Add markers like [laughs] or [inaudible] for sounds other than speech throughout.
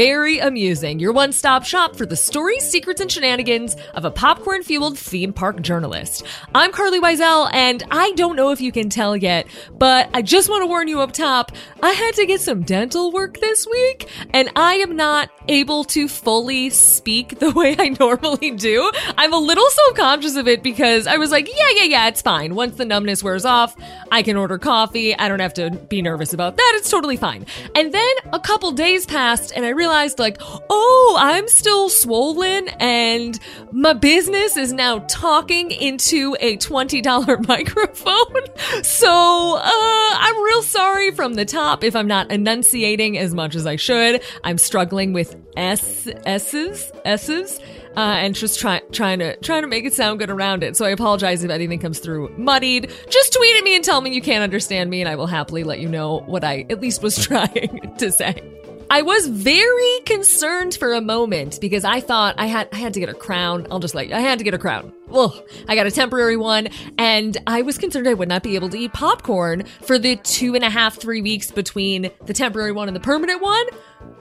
very amusing, your one stop shop for the stories, secrets, and shenanigans of a popcorn fueled theme park journalist. I'm Carlye Wisel, and I don't know if you can tell yet, but I just want to warn you up top I had to get some dental work this week, and I am not able to fully speak [laughs] the way I normally do. I'm a little self conscious of it because I was like, yeah, yeah, yeah, it's fine. Once the numbness wears off, I can order coffee. I don't have to be nervous about that. It's totally fine. And then a couple days passed and I realized like, oh, I'm still swollen and my business is now talking into a $20 [laughs] microphone. [laughs] So, uh, I'm real sorry from the top if I'm not enunciating as much as I should. I'm struggling with S, S's, S's uh, and just try, trying to trying to make it sound good around it. So I apologize if anything comes through muddied. Just tweet at me and tell me you can't understand me, and I will happily let you know what I at least was [laughs] trying to say. I was very concerned for a moment because I thought I had I had to get a crown. I'll just like I had to get a crown. Ugh, I got a temporary one, and I was concerned I would not be able to eat popcorn for the two and a half three weeks between the temporary one and the permanent one.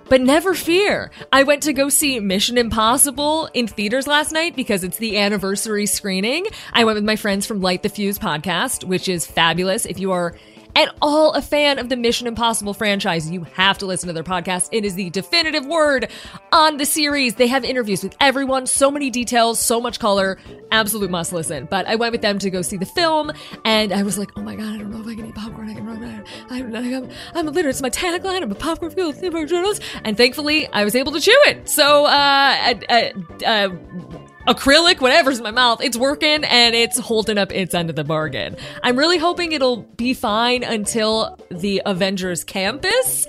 But never fear. I went to go see Mission Impossible in theaters last night because it's the anniversary screening. I went with my friends from Light the Fuse podcast, which is fabulous. If you are at all a fan of the Mission Impossible franchise, you have to listen to their podcast. It is the definitive word on the series. They have interviews with everyone, so many details, so much color. Absolute must listen. But I went with them to go see the film, and I was like, oh my god, I don't know if I can eat popcorn. I can run. I'm, I'm, I'm a literally, it's my tagline. I'm a popcorn journalist. And thankfully, I was able to chew it. So, uh, uh, uh, acrylic, whatever's in my mouth, it's working and it's holding up its end of the bargain. I'm really hoping it'll be fine until the Avengers campus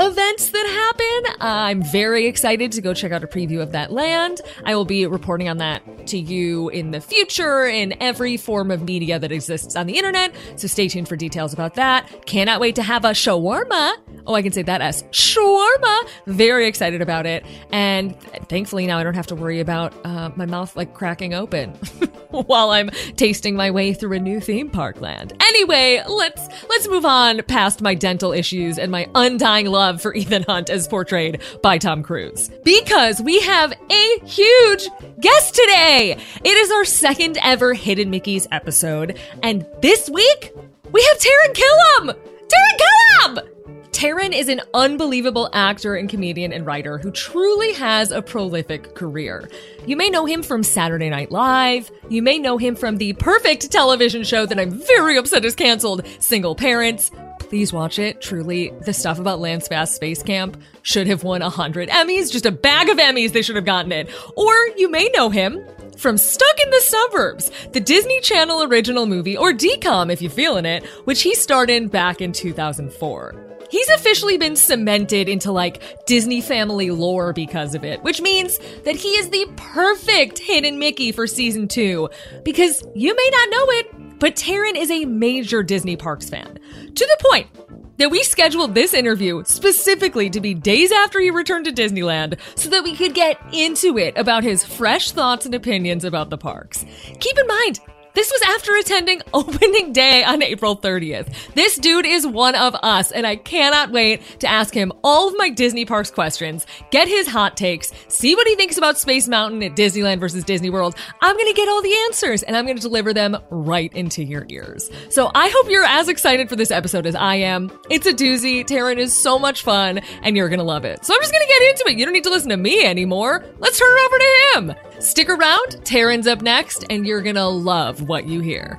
events that happen. I'm very excited to go check out a preview of that land. I will be reporting on that to you in the future in every form of media that exists on the internet. So stay tuned for details about that. Cannot wait to have a shawarma. Oh, I can say that as shawarma. Very excited about it. And thankfully now I don't have to worry about uh, my mouth like cracking open [laughs] while I'm tasting my way through a new theme park land. Anyway, let's let's move on past my dental issues and my undying love love for Ethan Hunt as portrayed by Tom Cruise. Because we have a huge guest today. It is our second ever Hidden Mickeys episode. And this week, we have Taran Killam! Taran Killam! Taran is an unbelievable actor and comedian and writer who truly has a prolific career. You may know him from Saturday Night Live. You may know him from the perfect television show that I'm very upset is canceled, Single Parents. Please watch it. Truly, the stuff about Lance Bass Space Camp should have won 100 Emmys, just a bag of Emmys, they should have gotten it. Or you may know him from Stuck in the Suburbs, the Disney Channel original movie, or DCOM if you're feeling it, which he starred in back in 2004. He's officially been cemented into like Disney family lore because of it, which means that he is the perfect hidden Mickey for season two. Because you may not know it, but Taran is a major Disney Parks fan. To the point that we scheduled this interview specifically to be days after he returned to Disneyland so that we could get into it about his fresh thoughts and opinions about the parks. Keep in mind, this was after attending [laughs] opening day on April 30th. This dude is one of us, and I cannot wait to ask him all of my Disney Parks questions, get his hot takes, see what he thinks about Space Mountain at Disneyland versus Disney World. I'm gonna get all the answers, and I'm gonna deliver them right into your ears. So I hope you're as excited for this episode as I am. It's a doozy. Taran is so much fun, and you're gonna love it. So I'm just gonna get into it. You don't need to listen to me anymore. Let's turn it over to him. Stick around, Taran's up next, and you're gonna love what you hear.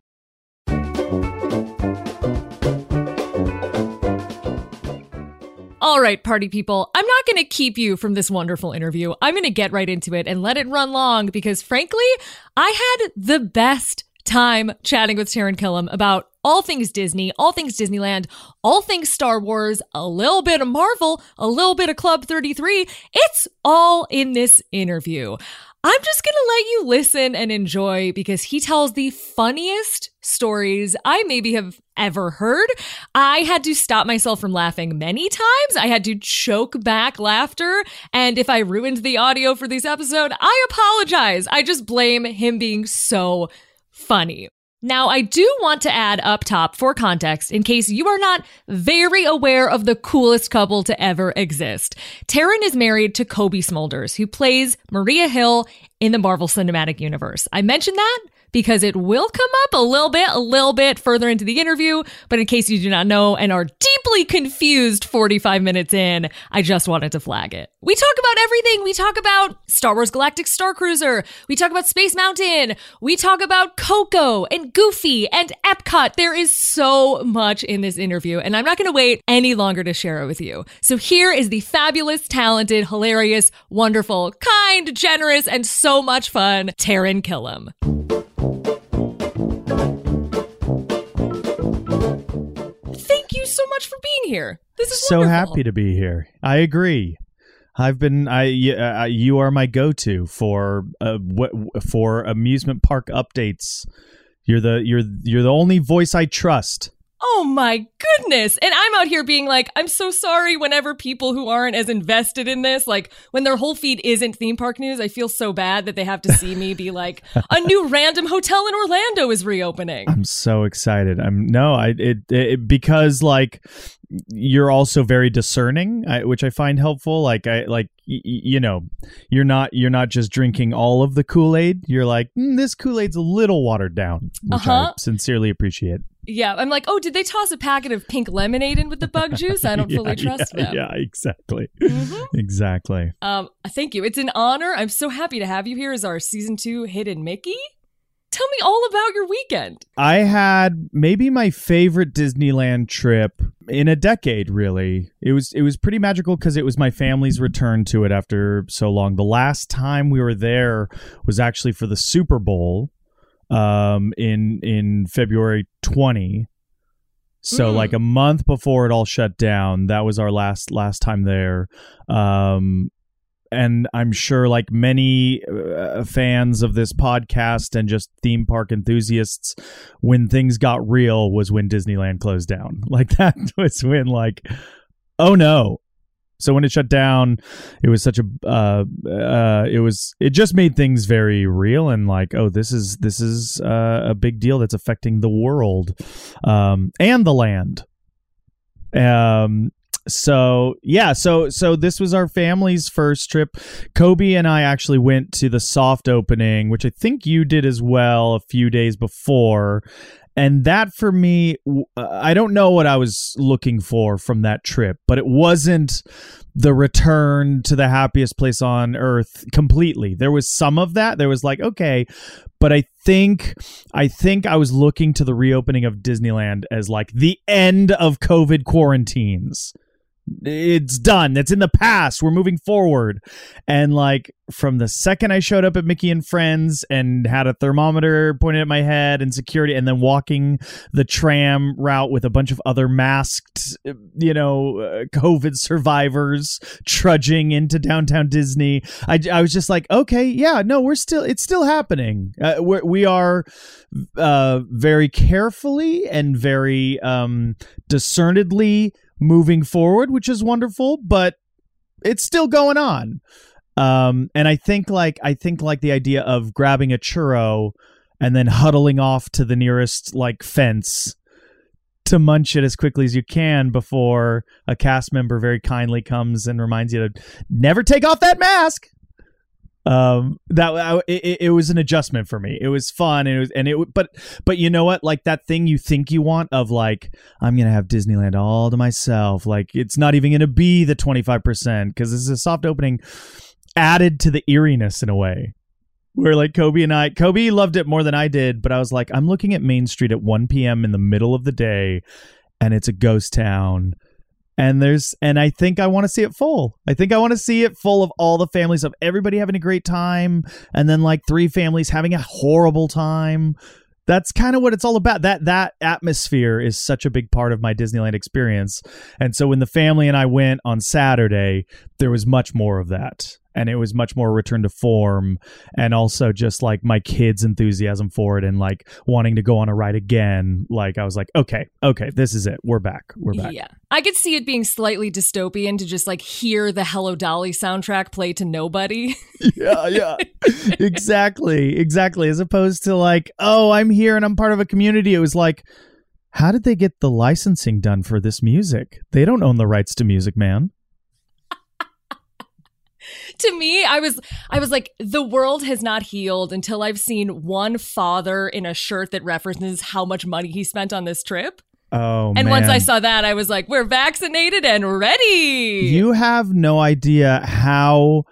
All right, party people, I'm not going to keep you from this wonderful interview. I'm going to get right into it and let it run long because, frankly, I had the best time chatting with Taran Killam about all things Disney, all things Disneyland, all things Star Wars, a little bit of Marvel, a little bit of Club 33. It's all in this interview. I'm just going to let you listen and enjoy because he tells the funniest stories I maybe have ever heard. I had to stop myself from laughing many times. I had to choke back laughter. And if I ruined the audio for this episode, I apologize. I just blame him being so funny. Now, I do want to add up top for context in case you are not very aware of the coolest couple to ever exist. Taran is married to Cobie Smulders, who plays Maria Hill in the Marvel Cinematic Universe. I mentioned that because it will come up a little bit, a little bit further into the interview. But in case you do not know and are deeply confused 45 minutes in, I just wanted to flag it. We talk about everything. We talk about Star Wars Galactic Star Cruiser. We talk about Space Mountain. We talk about Coco and Goofy and Epcot. There is so much in this interview, and I'm not going to wait any longer to share it with you. So here is the fabulous, talented, hilarious, wonderful, kind, generous, and so much fun Taran Killam. Thank you so much for being here. This is so wonderful. happy to be here. I agree. I've been I uh, you are my go-to for uh, what for amusement park updates. You're the you're you're the only voice I trust. Oh my goodness. And I'm out here being like, I'm so sorry whenever people who aren't as invested in this, like when their whole feed isn't theme park news, I feel so bad that they have to see me be like, a new [laughs] random hotel in Orlando is reopening. I'm so excited. I'm no, I it, it because like you're also very discerning, I, which I find helpful. Like I like y- you know, you're not you're not just drinking all of the Kool Aid. You're like mm, this Kool Aid's a little watered down, which I Uh-huh. sincerely appreciate. Yeah. I'm like, oh, did they toss a packet of pink lemonade in with the bug juice? I don't [laughs] Yeah, fully trust yeah, them. Yeah, exactly, Mhm. exactly. Um, thank you. It's an honor. I'm so happy to have you here as our season two hidden Mickey. Tell me all about your weekend. I had maybe my favorite Disneyland trip in a decade really. It was it was pretty magical cuz it was my family's return to it after so long. The last time we were there was actually for the Super Bowl um in in February 20. So Mm. like a month before it all shut down, that was our last last time there. Um and I'm sure, like many uh, fans of this podcast and just theme park enthusiasts, when things got real was when Disneyland closed down. [laughs] Like that was when, like, oh no. So when it shut down, it was such a, uh, uh, it was, it just made things very real and like, oh, this is this is uh, a big deal that's affecting the world, um, and the land. Um, so yeah so so this was our family's first trip cobie and i actually went to the soft opening which i think you did as well a few days before and that for me uh, i don't know what i was looking for from that trip but it wasn't the return to the happiest place on earth completely. There was some of that. There was like okay but i think i think i was looking to the reopening of disneyland as like the end of covid quarantines it's done. That's in the past. We're moving forward. And like from the second I showed up at Mickey and Friends and had a thermometer pointed at my head and security, and then walking the tram route with a bunch of other masked, you know, uh, COVID survivors trudging into downtown Disney, I, I was just like, okay, yeah, no, we're still, it's still happening. Uh, we're, we are uh, very carefully and very um, discernedly moving forward, which is wonderful, but it's still going on. Um, and I think like I think like the idea of grabbing a churro and then huddling off to the nearest like fence to munch it as quickly as you can before a cast member very kindly comes and reminds you to never take off that mask. Um that I, it, it was an adjustment for me. It was fun and it was and it but but you know what? Like that thing you think you want of like i'm gonna have disneyland all to myself. Like it's not even gonna be the 25% because this is a soft opening added to the eeriness in a way. Where like cobie and i cobie loved it more than i did but i was like i'm looking at main street at 1 p.m in the middle of the day and it's a ghost town and there's and I think I want to see it full. I think I want to see it full of all the families of everybody having a great time and then like three families having a horrible time. That's kind of what it's all about. That that atmosphere is such a big part of my Disneyland experience. And so when the family and I went on Saturday, there was much more of that and it was much more return to form and also just like my kids enthusiasm for it and like wanting to go on a ride again. Like i was like okay okay this is it. We're back. We're back. Yeah. I could see it being slightly dystopian to just like hear the hello dolly soundtrack play to nobody. [laughs] Yeah yeah. Exactly. Exactly. As opposed to like oh i'm here and i'm part of a community. It was like how did they get the licensing done for this music? They don't own the rights to music man to me, I was I was like, the world has not healed until I've seen one father in a shirt that references how much money he spent on this trip. Oh, and man. once I saw that, I was like, we're vaccinated and ready. You have no idea how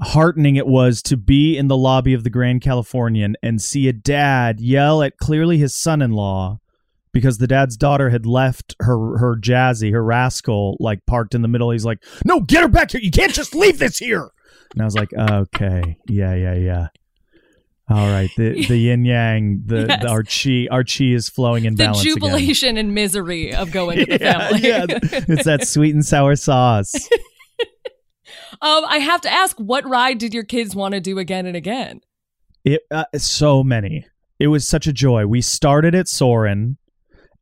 heartening it was to be in the lobby of the Grand Californian and see a dad yell at clearly his son-in-law because the dad's daughter had left her her jazzy, her rascal, like parked in the middle. He's like, "No, get her back here! You can't just leave this here." And I was like, "Okay, yeah, yeah, yeah." All right, the the yin yang, the, [laughs] Yes. the our chi, our chi is flowing in the balance again. jubilation and misery of going to the [laughs] yeah, family. yeah, it's that sweet and sour sauce. [laughs] um, I have to ask, what ride did your kids want to do again and again? It uh, so many. It was such a joy. We started at Soarin',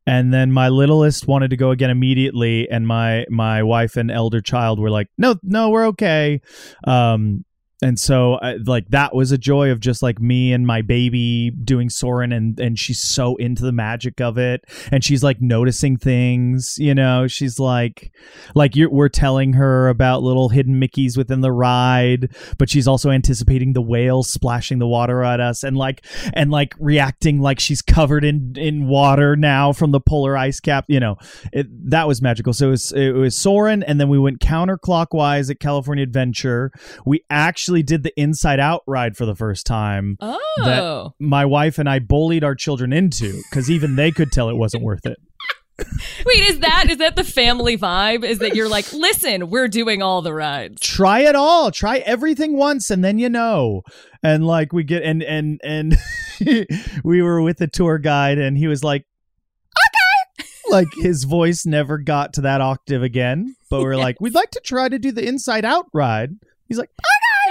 and then my littlest wanted to go again immediately, and my my wife and elder child were like, "No, no, we're okay." Um, and so I, like that was a joy of just like me and my baby doing Soarin', and and she's so into the magic of it, and she's like noticing things. You know, she's like like we're telling her about little hidden Mickeys within the ride, but she's also anticipating the whales splashing the water at us and like and like reacting like she's covered in in water now from the polar ice cap. You know, it, that was magical. So it was it was Soarin', and then we went counterclockwise at California Adventure. We actually did the Inside Out ride for the first time. Oh, That my wife and I bullied our children into because even they could tell it wasn't worth it. [laughs] wait, is that is that the family vibe? Is that you're like, listen, we're doing all the rides. try it all try everything once and then you know and like we get and and and [laughs] we were with the tour guide and he was like okay like his voice never got to that octave again but we're [laughs] like we'd like to try to do the inside out ride he's like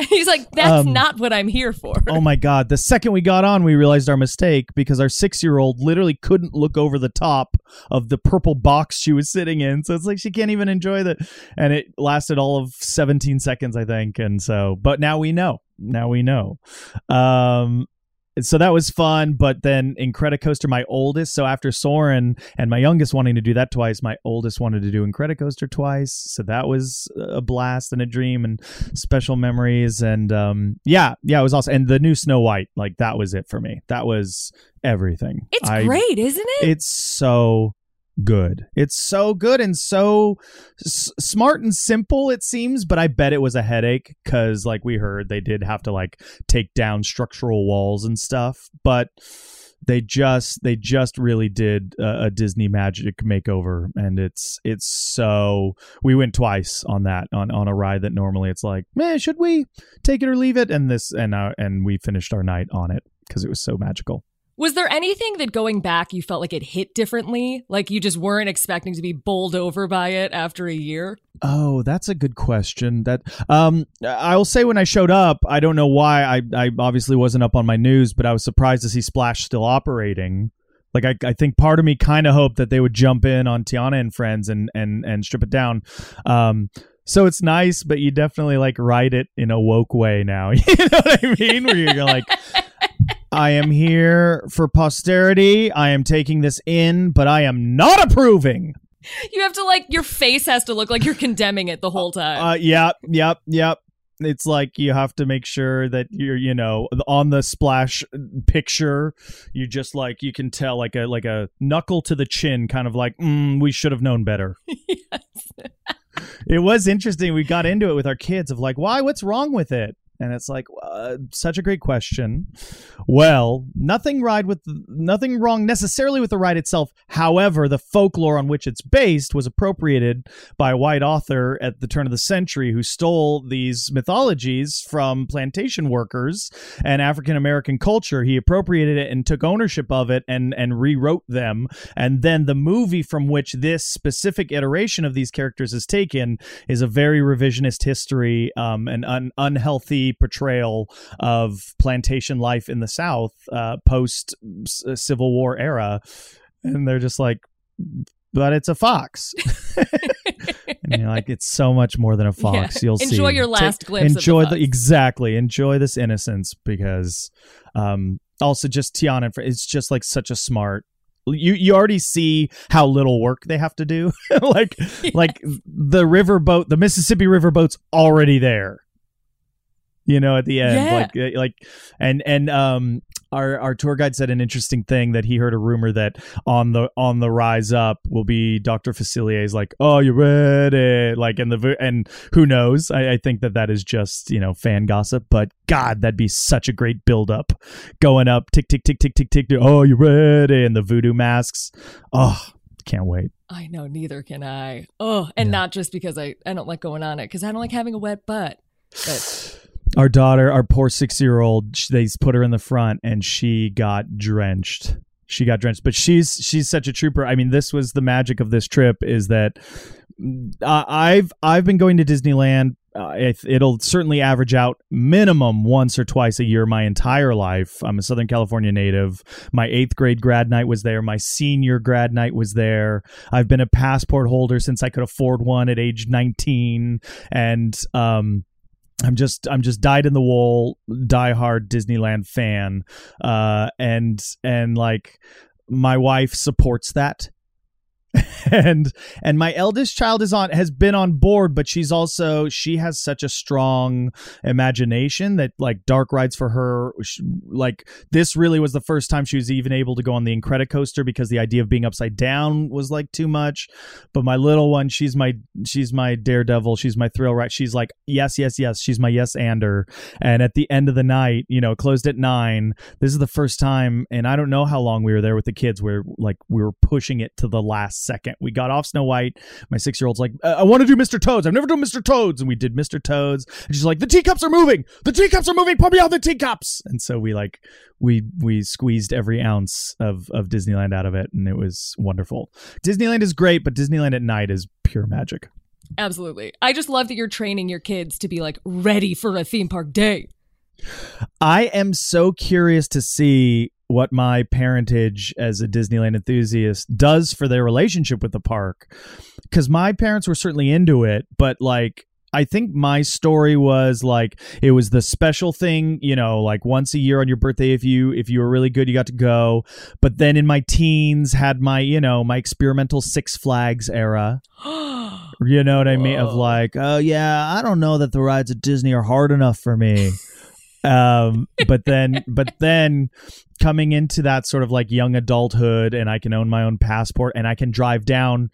[laughs] He's like, that's Um, not what I'm here for. oh my god. The second we got on we realized our mistake because our six year old literally couldn't look over the top of the purple box she was sitting in. So it's like she can't even enjoy that and it lasted all of 17 seconds i think. And so but now we know. Now we know. Um so that was fun but then incredicoaster my oldest so after soarin' and my youngest wanting to do that twice my oldest wanted to do incredicoaster twice. So that was a blast and a dream and special memories. And um yeah yeah it was awesome. And the new snow white like that was it for me. That was everything. It's I- great, isn't it? it's so good. It's so good and so s- smart and simple it seems but i bet it was a headache because like we heard they did have to like take down structural walls and stuff but they just they just really did a, a disney magic makeover and it's it's so we went twice on that on on a ride that normally it's like man should we take it or leave it? and this and uh, and we finished our night on it because it was so magical Was there anything that going back you felt like it hit differently? Like you just weren't expecting to be bowled over by it after a year? Oh, that's a good question. That um I will say when I showed up, I don't know why I I obviously wasn't up on my news, but I was surprised to see Splash still operating. Like I, I think part of me kind of hoped that they would jump in on Tiana and friends and and and strip it down. Um so it's nice, but you definitely like write it in a woke way now. [laughs] You know what I mean? Where you're like I am here for posterity. I am taking this in, but I am not approving. You have to like your face has to look like you're condemning it the whole time. Uh, yep, yep, yep. it's like you have to make sure that you're you know on the splash picture you just like you can tell like a like a knuckle to the chin kind of like mm, we should have known better [laughs] yes. it was interesting we got into it with our kids of like why what's wrong with it and it's like uh, such a great question. Well, nothing right with nothing wrong necessarily with the ride itself. However, the folklore on which it's based was appropriated by a white author at the turn of the century who stole these mythologies from plantation workers and African American culture. He appropriated it and took ownership of it and and rewrote them. And then the movie from which this specific iteration of these characters is taken is a very revisionist history, um, an un- unhealthy portrayal of plantation life in the South uh, post uh, Civil War era, and they're just like, but it's a fox. [laughs] and you're like, it's so much more than a fox. Yeah. You'll enjoy see. Enjoy your last Take, glimpse. Enjoy the, the, exactly. Enjoy this innocence because, um, also just Tiana. It's just like such a smart you you already see how little work they have to do [laughs] like [laughs] like the river boat the mississippi river boat's already there you know at the end yeah. like uh, like and and um our our tour guide said an interesting thing that he heard a rumor that on the on the rise up will be Dr. Facilier's like oh you ready like and the and who knows I, I think that that is just you know fan gossip but God that'd be such a great build up going up tick tick tick tick tick tick oh you ready and the voodoo masks oh can't wait I know neither can I oh and yeah. not just because I I don't like going on it because I don't like having a wet butt but [sighs] [sighs] [sighs] our daughter, our poor six year old, they put her in the front and she got drenched. She got drenched, but she's she's such a trooper. I mean, this was the magic of this trip is that uh, I've I've been going to Disneyland. Uh, it, it'll certainly average out minimum once or twice a year my entire life. I'm a Southern California native. My eighth grade grad night was there. My senior grad night was there. I've been a passport holder since I could afford one at age 19, and um, I'm just I'm just dyed in the wool diehard Disneyland fan, uh, and and like my wife supports that [laughs] and and my eldest child is on has been on board but she's also she has such a strong imagination that like dark rides for her like this really was the first time she was even able to go on the incredicoaster because the idea of being upside down was like too much. But my little one she's my she's my daredevil. She's my thrill ride she's like yes yes yes. She's my yes ander. And at the end of the night you know closed at nine. This is the first time and i don't know how long we were there with the kids where like we were pushing it to the last second. We got off Snow White. My six year old's like, I, I want to do Mr. Toads. I've never done Mr. Toads. And we did Mr. Toads. And she's like, the teacups are moving. The teacups are moving. Put me on the teacups. And so we like, we, we squeezed every ounce of, of Disneyland out of it. And it was wonderful. Disneyland is great, but Disneyland at night is pure magic. Absolutely. I just love that you're training your kids to be like ready for a theme park day. I am so curious to see what my parentage as a Disneyland enthusiast does for their relationship with the park. Because my parents were certainly into it, but like I think my story was like it was the special thing, you know, like once a year on your birthday if you if you were really good you got to go. But then in my teens had my, you know, my experimental Six Flags era. [gasps] you know what I mean? Of like, oh yeah, I don't know that the rides at Disney are hard enough for me um but then but then coming into that sort of like young adulthood and i can own my own passport and i can drive down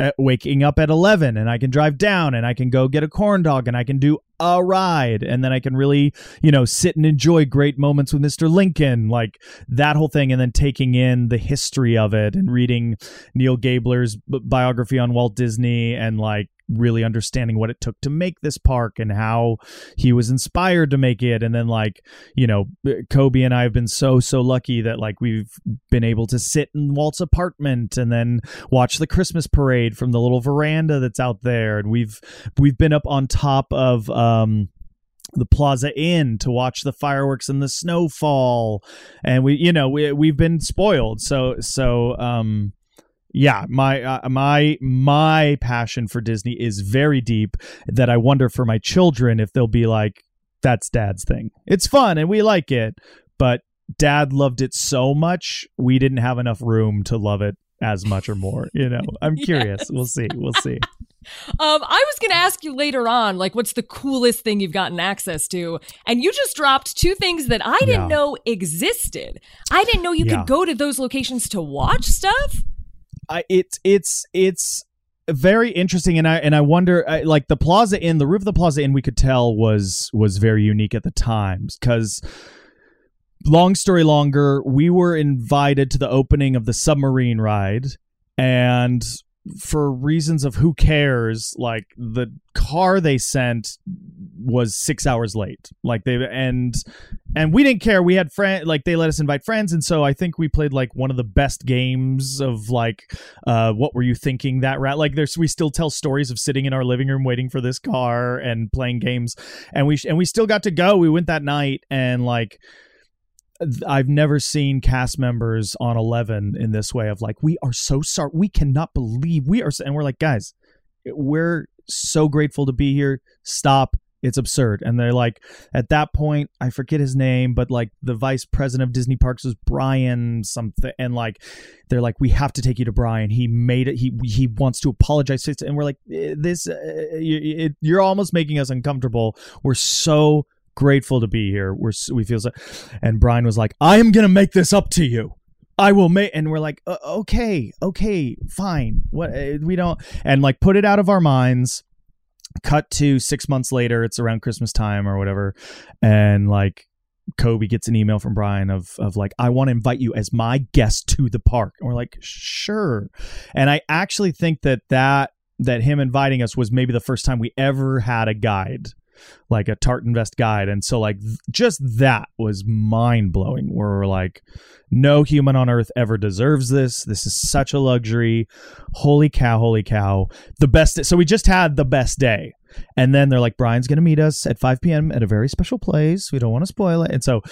at waking up at 11 and I can drive down and I can go get a corn dog and I can do a ride and then I can really, you know, sit and enjoy great moments with Mr. Lincoln, like that whole thing and then taking in the history of it and reading Neil Gabler's biography on Walt Disney and like really understanding what it took to make this park and how he was inspired to make it. And then like you know cobie and i have been so so lucky that like we've been able to sit in walt's apartment and then watch the christmas parade from the little veranda that's out there. And we've we've been up on top of um the Plaza Inn to watch the fireworks and the snowfall, and we, you know, we we've been spoiled. So so um, yeah my uh, my my passion for disney is very deep that i wonder for my children if they'll be like that's dad's thing it's fun and we like it but dad loved it so much we didn't have enough room to love it as much or more you know [laughs] i'm curious yes. we'll see we'll see [laughs] Um, I was going to ask you later on, like, what's the coolest thing you've gotten access to? And you just dropped two things that I didn't Yeah. know existed. I didn't know you Yeah. could go to those locations to watch stuff. I, it's it's it's very interesting and i and i wonder I, like the plaza inn the roof of the plaza inn we could tell was was very unique at the times because long story longer we were invited to the opening of the submarine ride and for reasons of who cares like the car they sent was six hours late. Like they and and we didn't care. We had friend like they let us invite friends and so i think we played like one of the best games of like uh what were you thinking that rat like there's we still tell stories of sitting in our living room waiting for this car and playing games and we and we still got to go. We went that night and like I've never seen cast members on 11 in this way of like we are so sorry we cannot believe we are and we're like guys we're so grateful to be here. Stop. It's absurd. And they're like at that point i forget his name but like the vice president of disney parks was brian something and like they're like we have to take you to brian. He made it. He he wants to apologize and we're like eh, this uh, you, it, you're almost making us uncomfortable. We're so grateful to be here we're we feel so and brian was like i am gonna make this up to you I will make, and we're like, okay, okay, fine. What uh, we don't, and like put it out of our minds. Cut to six months later, it's around Christmas time or whatever, and like Cobie gets an email from Brian of of like, I want to invite you as my guest to the park, and we're like, sure. And I actually think that that that him inviting us was maybe the first time we ever had a guide like a tartan vest guide. And so like th- just that was mind blowing where we're like no human on earth ever deserves this. This is such a luxury. Holy cow holy cow. The best so we just had the best day and then they're like brian's gonna meet us at 5 p.m at a very special place. We don't want to spoil it. And so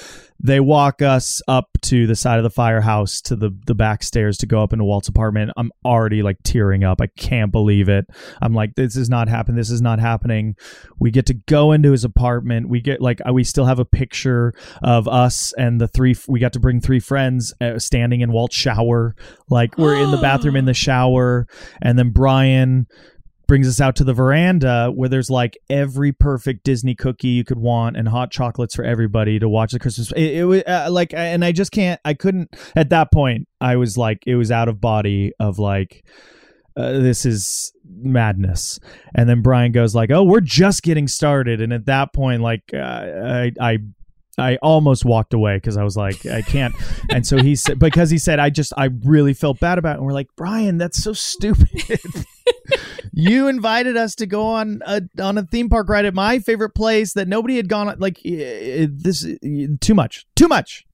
they walk us up to the side of the firehouse to the the back stairs to go up into walt's apartment. I'm already like tearing up. I can't believe it. I'm like this is not happening this is not happening. We get to go into his apartment. We get like we still have a picture of us and the three we got to bring three friends uh, standing in walt's shower. Like we're in the bathroom in the [gasps] shower. And then brian brings us out to the veranda where there's like every perfect Disney cookie you could want and hot chocolates for everybody to watch the Christmas. It, it was uh, like, and I just can't. I couldn't at that point. I was like, it was out of body of like. Uh, this is madness and then brian goes like oh we're just getting started and at that point like uh, i i I almost walked away because I was like, I can't. And so he said, because he said, I just, I really felt bad about it. And we're like, Brian, that's so stupid. [laughs] you invited us to go on a on a theme park ride at my favorite place that nobody had gone. Like eh, this, too much, too much.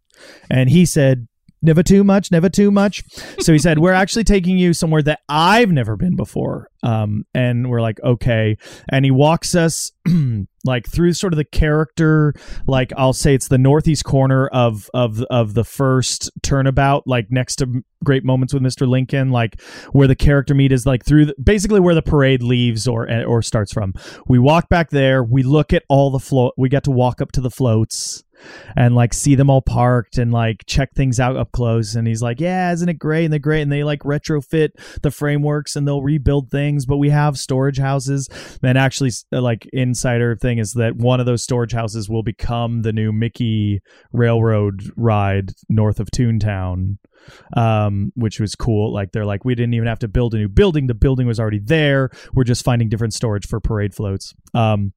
And he said, never too much, never too much. So he said, we're actually taking you somewhere that I've never been before. Um, and we're like, okay. And he walks us [clears throat] like through sort of the character, like I'll say it's the northeast corner of of of the first turnabout, like next to Great Moments with Mr. Lincoln, like where the character meet is like through the, basically where the parade leaves or or starts from. We walk back there, we look at all the float. We got to walk up to the floats and like see them all parked and like check things out up close and he's like yeah isn't it great and they're great and they like retrofit the frameworks and they'll rebuild things but we have storage houses and actually uh, like insider thing is that one of those storage houses will become the new mickey railroad ride north of toontown um, which was cool. Like they're like, we didn't even have to build a new building. The building was already there. We're just finding different storage for parade floats. Um,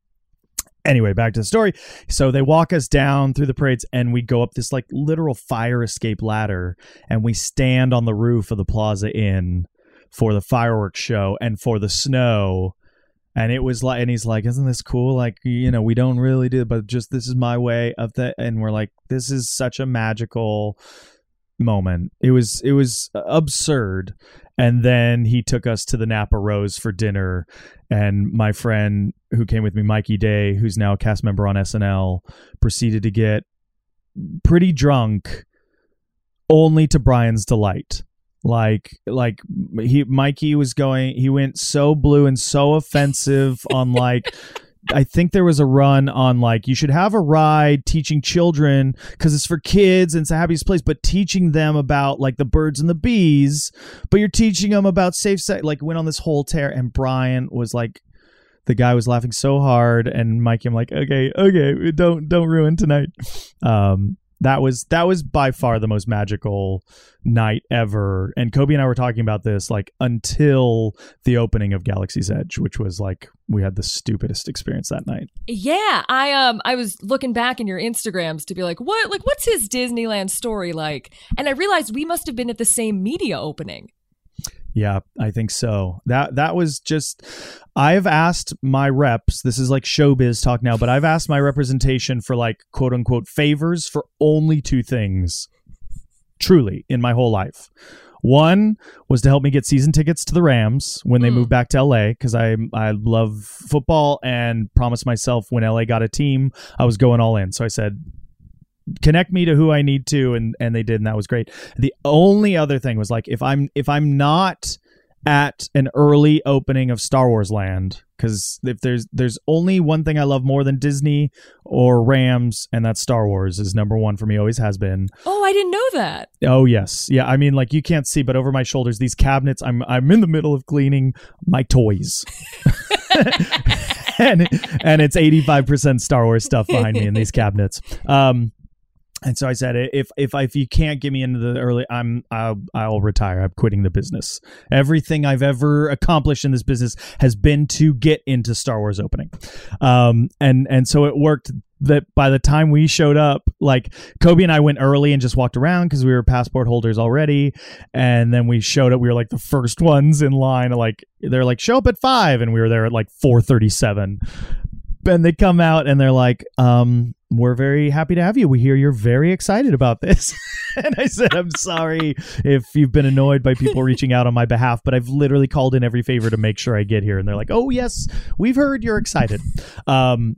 anyway, back to the story. So they walk us down through the parades and we go up this like literal fire escape ladder and we stand on the roof of the Plaza Inn for the fireworks show and for the snow. And it was like, and he's like, "Isn't this cool? Like, you know, we don't really do, but just this is my way of that." And we're like, "This is such a magical moment. It was it was absurd. And then he took us to the Napa Rose for dinner, and my friend who came with me, Mikey Day, who's now a cast member on SNL, proceeded to get pretty drunk, only to Brian's delight. Like like he Mikey was going he went so blue and so offensive on like [laughs] I think there was a run on like you should have a ride teaching children because it's for kids and it's the happiest place, but teaching them about like the birds and the bees, but you're teaching them about safe sex. Like went on this whole tear, and Brian was like, the guy was laughing so hard, and Mikey, I'm like, okay, okay, don't don't ruin tonight. Um, that was that was by far the most magical night ever and cobie and i were talking about this like until the opening of galaxy's edge which was like we had the stupidest experience that night Yeah, I um I was looking back in your Instagrams to be like, what like what's his Disneyland story like? And I realized we must have been at the same media opening. Yeah, I think so. That that was just I've asked my reps, this is like showbiz talk now, but I've asked my representation for like quote unquote favors for only two things truly in my whole life. One was to help me get season tickets to the Rams when they Mm. moved back to LA because I I love football and promised myself when LA got a team I was going all in. So I said connect me to who I need to and and they did and that was great. The only other thing was like if I'm if I'm not at an early opening of Star Wars Land cuz if there's there's only one thing I love more than Disney or Rams and that's Star Wars is number 1 for me always has been. Oh, I didn't know that. Oh yes. Yeah, I mean like you can't see but over my shoulders these cabinets I'm I'm in the middle of cleaning my toys. [laughs] and and it's 85% Star Wars stuff behind me in these cabinets. Um and so I said, if if if you can't get me into the early, I'm I'll I'll retire. I'm quitting the business. Everything I've ever accomplished in this business has been to get into Star Wars opening, um, and and so it worked. That by the time we showed up, like Cobie and I went early and just walked around because we were passport holders already, and then we showed up. We were like the first ones in line. Like they're like show up at five, and we were there at like four thirty seven and they come out and they're like, um, we're very happy to have you. We hear you're very excited about this. [laughs] and I said, I'm sorry if you've been annoyed by people reaching out on my behalf, but I've literally called in every favor to make sure I get here. And they're like, oh, yes, we've heard you're excited. Um,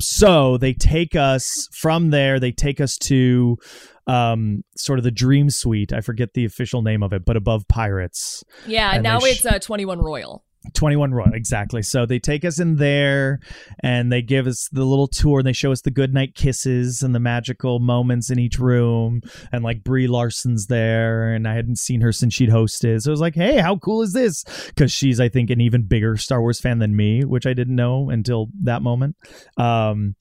so they take us from there, they take us to um sort of the dream suite i forget the official name of it but above pirates Yeah, And now they it's uh, 21 Royal. 21 Royal, exactly. So they take us in there and they give us the little tour and they show us the goodnight kisses and the magical moments in each room. And like Brie Larson's there, and I hadn't seen her since she'd hosted. So I was like, hey, how cool is this? Because she's, I think, an even bigger Star Wars fan than me, which I didn't know until that moment. Um,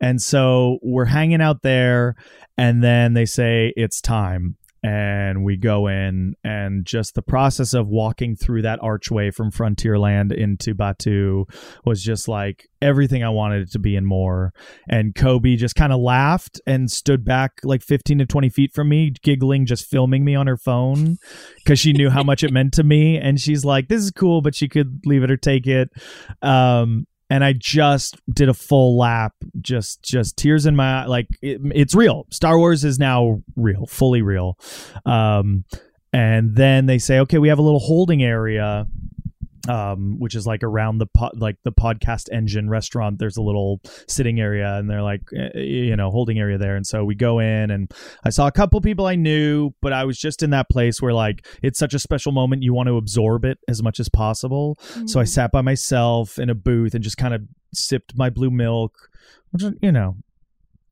and so we're hanging out there, and then they say it's time. And we go in, and just the process of walking through that archway from Frontierland into Batuu was just like everything I wanted it to be and more. And Cobie just kind of laughed and stood back like 15 to 20 feet from me, giggling, just filming me on her phone because she knew how much it meant to me. And she's like, this is cool, but she could leave it or take it. Um, and I just did a full lap, just just tears in my. Like it, it's real. Star Wars is now real, fully real. Um, and then they say, okay, we have a little holding area, um, which is like around the po- like the podracer engine restaurant. There's a little sitting area, and they're like, eh, you know, holding area there. And so we go in, and I saw a couple people I knew, but I was just in that place where like it's such a special moment, you want to absorb it as much as possible. So I sat by myself in a booth and just kind of sipped my blue milk, which you know,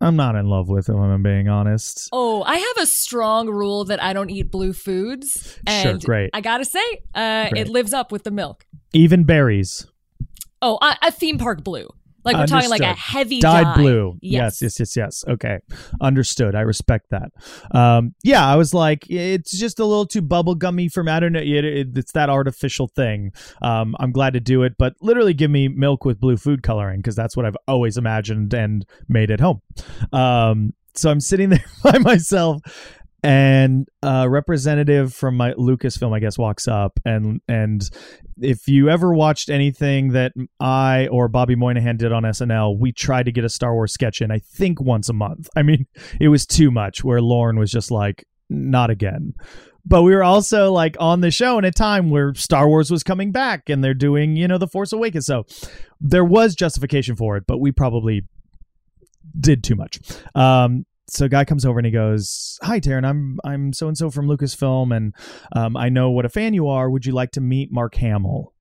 I'm not in love with, if I'm being honest. Oh, I have a strong rule that I don't eat blue foods. Sure, And great. I gotta say, uh, it lives up with the milk. Even berries, Oh, a, a theme park blue. Like we're talking like a heavy dyed dye. blue. Yes. Yes, yes, yes, yes. Okay, understood. I respect that. Um, yeah, I was like, it's just a little too bubblegummy for me. I don't know. It, it, it's that artificial thing. Um, I'm glad to do it, but literally give me milk with blue food coloring because that's what I've always imagined and made at home. Um, so I'm sitting [laughs] there by myself. And a representative from my Lucasfilm, I guess, walks up and and if you ever watched anything that I or Bobby Moynihan did on SNL, we tried to get a Star Wars sketch in, I think once a month. I mean, it was too much where Lorne was just like, not again. But we were also like on the show in a time where Star Wars was coming back and they're doing, you know, The Force Awakens. So there was justification for it, but we probably did too much. Um, so a guy comes over and he goes, "Hi, Taran. I'm I'm so and so from Lucasfilm, and um, I know what a fan you are. Would you like to meet Mark Hamill?"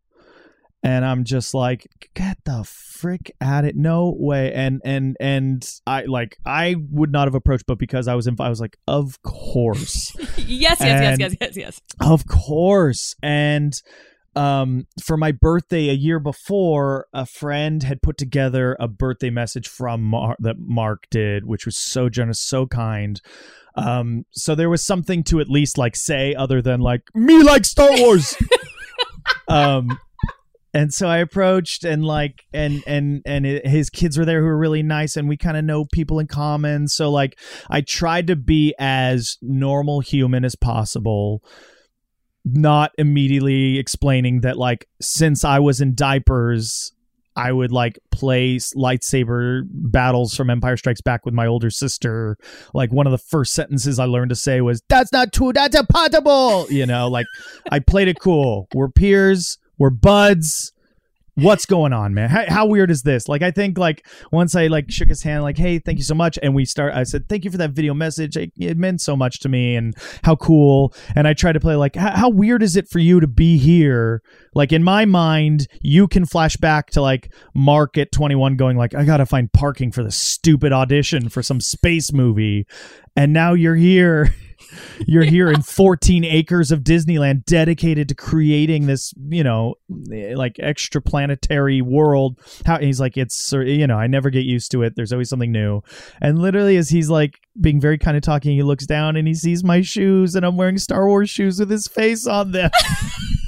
and I'm just like, get the frick at it, no way. And and and I like I would not have approached, but because I was in, I was like, of course, [laughs] yes, yes, And- yes, yes, yes, yes. of course. And um, for my birthday a year before, a friend had put together a birthday message from Mar- that Mark did, which was so generous, so kind. Um, so there was something to at least like say other than like me like Star Wars. [laughs] um, and so I approached and like and and and it, his kids were there who were really nice and we kind of know people in common. So like I tried to be as normal human as possible not immediately explaining that like since I was in diapers I would like play lightsaber battles from Empire Strikes Back with my older sister. Like one of the first sentences I learned to say was "That's not true. That's impossible." You know, like I played it cool. We're peers. We're buds. What's going on, man? How, how weird is this? Like, I think like once I like shook his hand, like, hey, thank you so much, and we start. I said, thank you for that video message. It, it meant so much to me, and how cool. And I tried to play like, how, weird is it for you to be here? Like in my mind, you can flash back to like Mark at 21 going like, I gotta find parking for the stupid audition for some space movie, and now you're here. [laughs] You're here in 14 acres of Disneyland dedicated to creating this, you know, like extraplanetary world. How he's like, it's, you know, I never get used to it. There's always something new. And literally, as he's like being very kind of talking, he looks down and he sees my shoes, and I'm wearing Star Wars shoes with his face on them. [laughs]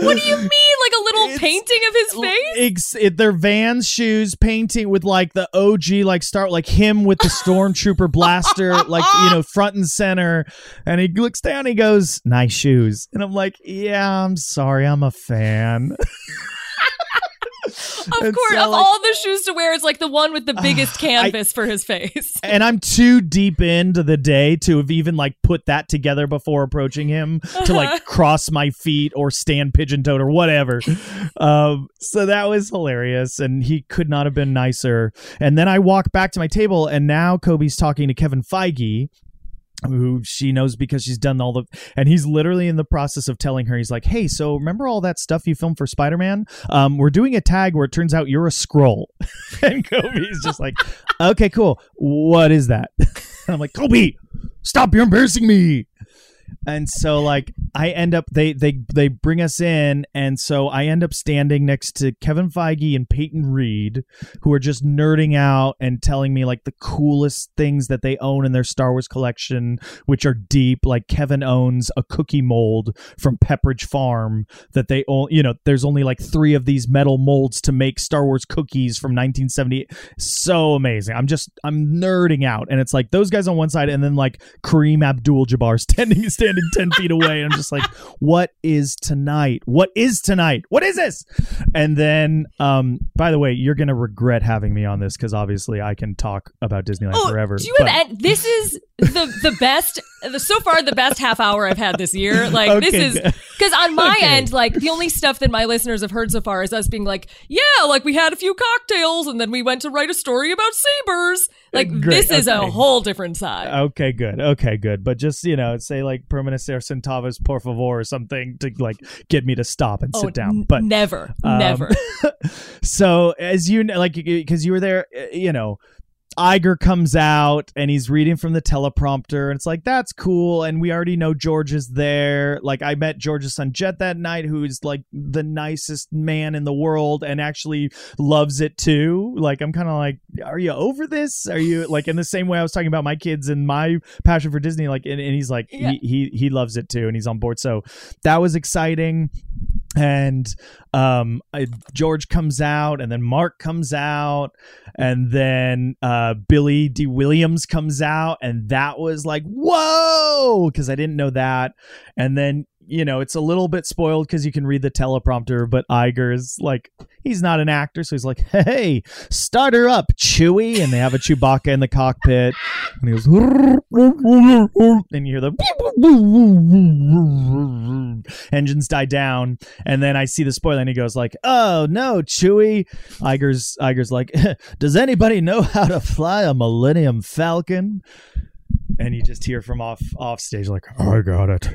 What do you [laughs] mean, like a little It's- painting of his face? Ex- it, they're Vans shoes painting with like the OG like start like him with the stormtrooper blaster like you know front and center. And he looks down he goes nice shoes. And I'm like yeah I'm sorry I'm a fan [laughs] Of And course, so, of like- all the shoes to wear, it's like the one with the [sighs] biggest canvas for his face. [laughs] and I'm too deep into the day to have even like put that together before approaching him to like [laughs] cross my feet or stand pigeon toed or whatever. Um, so that was hilarious, and he could not have been nicer. And then I walk back to my table, and now Cobie's talking to Kevin Feige. Who she knows because she's done all the, and he's literally in the process of telling her, he's like, Hey, so remember all that stuff you filmed for Spider Man? Um, we're doing a tag where it turns out you're a scroll. [laughs] and Cobie's just like, okay, cool. What is that? [laughs] And I'm like, Cobie, stop! You're embarrassing me. And so like I end up they they they bring us in, and so I end up standing next to Kevin Feige and Peyton Reed, who are just nerding out and telling me like the coolest things that they own in their Star Wars collection, which are deep. Like Kevin owns a cookie mold from Pepperidge Farm that they own. You know, there's only like three of these metal molds to make Star Wars cookies from 1970. So amazing. I'm just I'm nerding out, and it's like those guys on one side, and then like Kareem Abdul-Jabbar [laughs] standing standing ten feet away. And I'm just like, what is tonight? What is tonight? What is this? And then, um, by the way, you're gonna regret having me on this because obviously I can talk about Disneyland Oh, forever. do you have? but- an- this is the the best. The, so far, the best half hour I've had this year. Like this is because on my Okay. end, like the only stuff that my listeners have heard so far is us being like, yeah, like we had a few cocktails and then we went to write a story about sabers. Like Great, this is a whole different side. Okay, good. Okay, good. But just you know, say like "permanecer centavos por favor" or something to like get me to stop and oh, sit down. But never, um, never. [laughs] so as you know, like because you were there, uh, you know. Iger comes out and he's reading from the teleprompter, and it's like that's cool. And we already know George is there. Like I met George's son Jett that night, who is like the nicest man in the world and actually loves it too. Like I'm kind of like, are you over this? Are you [laughs] like in the same way I was talking about my kids and my passion for Disney? Like, and, and he's like, Yeah. he, he he loves it too, and he's on board. So that was exciting and um I, george comes out and then mark comes out and then uh Uh, Billy Dee Williams comes out and that was like whoa because i didn't know that. And then you know it's a little bit spoiled because you can read the teleprompter but Iger is like he's not an actor so he's like hey start her up chewie and they have a chewbacca in the cockpit and he goes and you hear the engines die down and then I see the spoiler and he goes like, "Oh no, Chewie." Iger's Iger's like, [laughs] "Does anybody know how to fly a Millennium Falcon?" And you just hear from off off stage like i got it.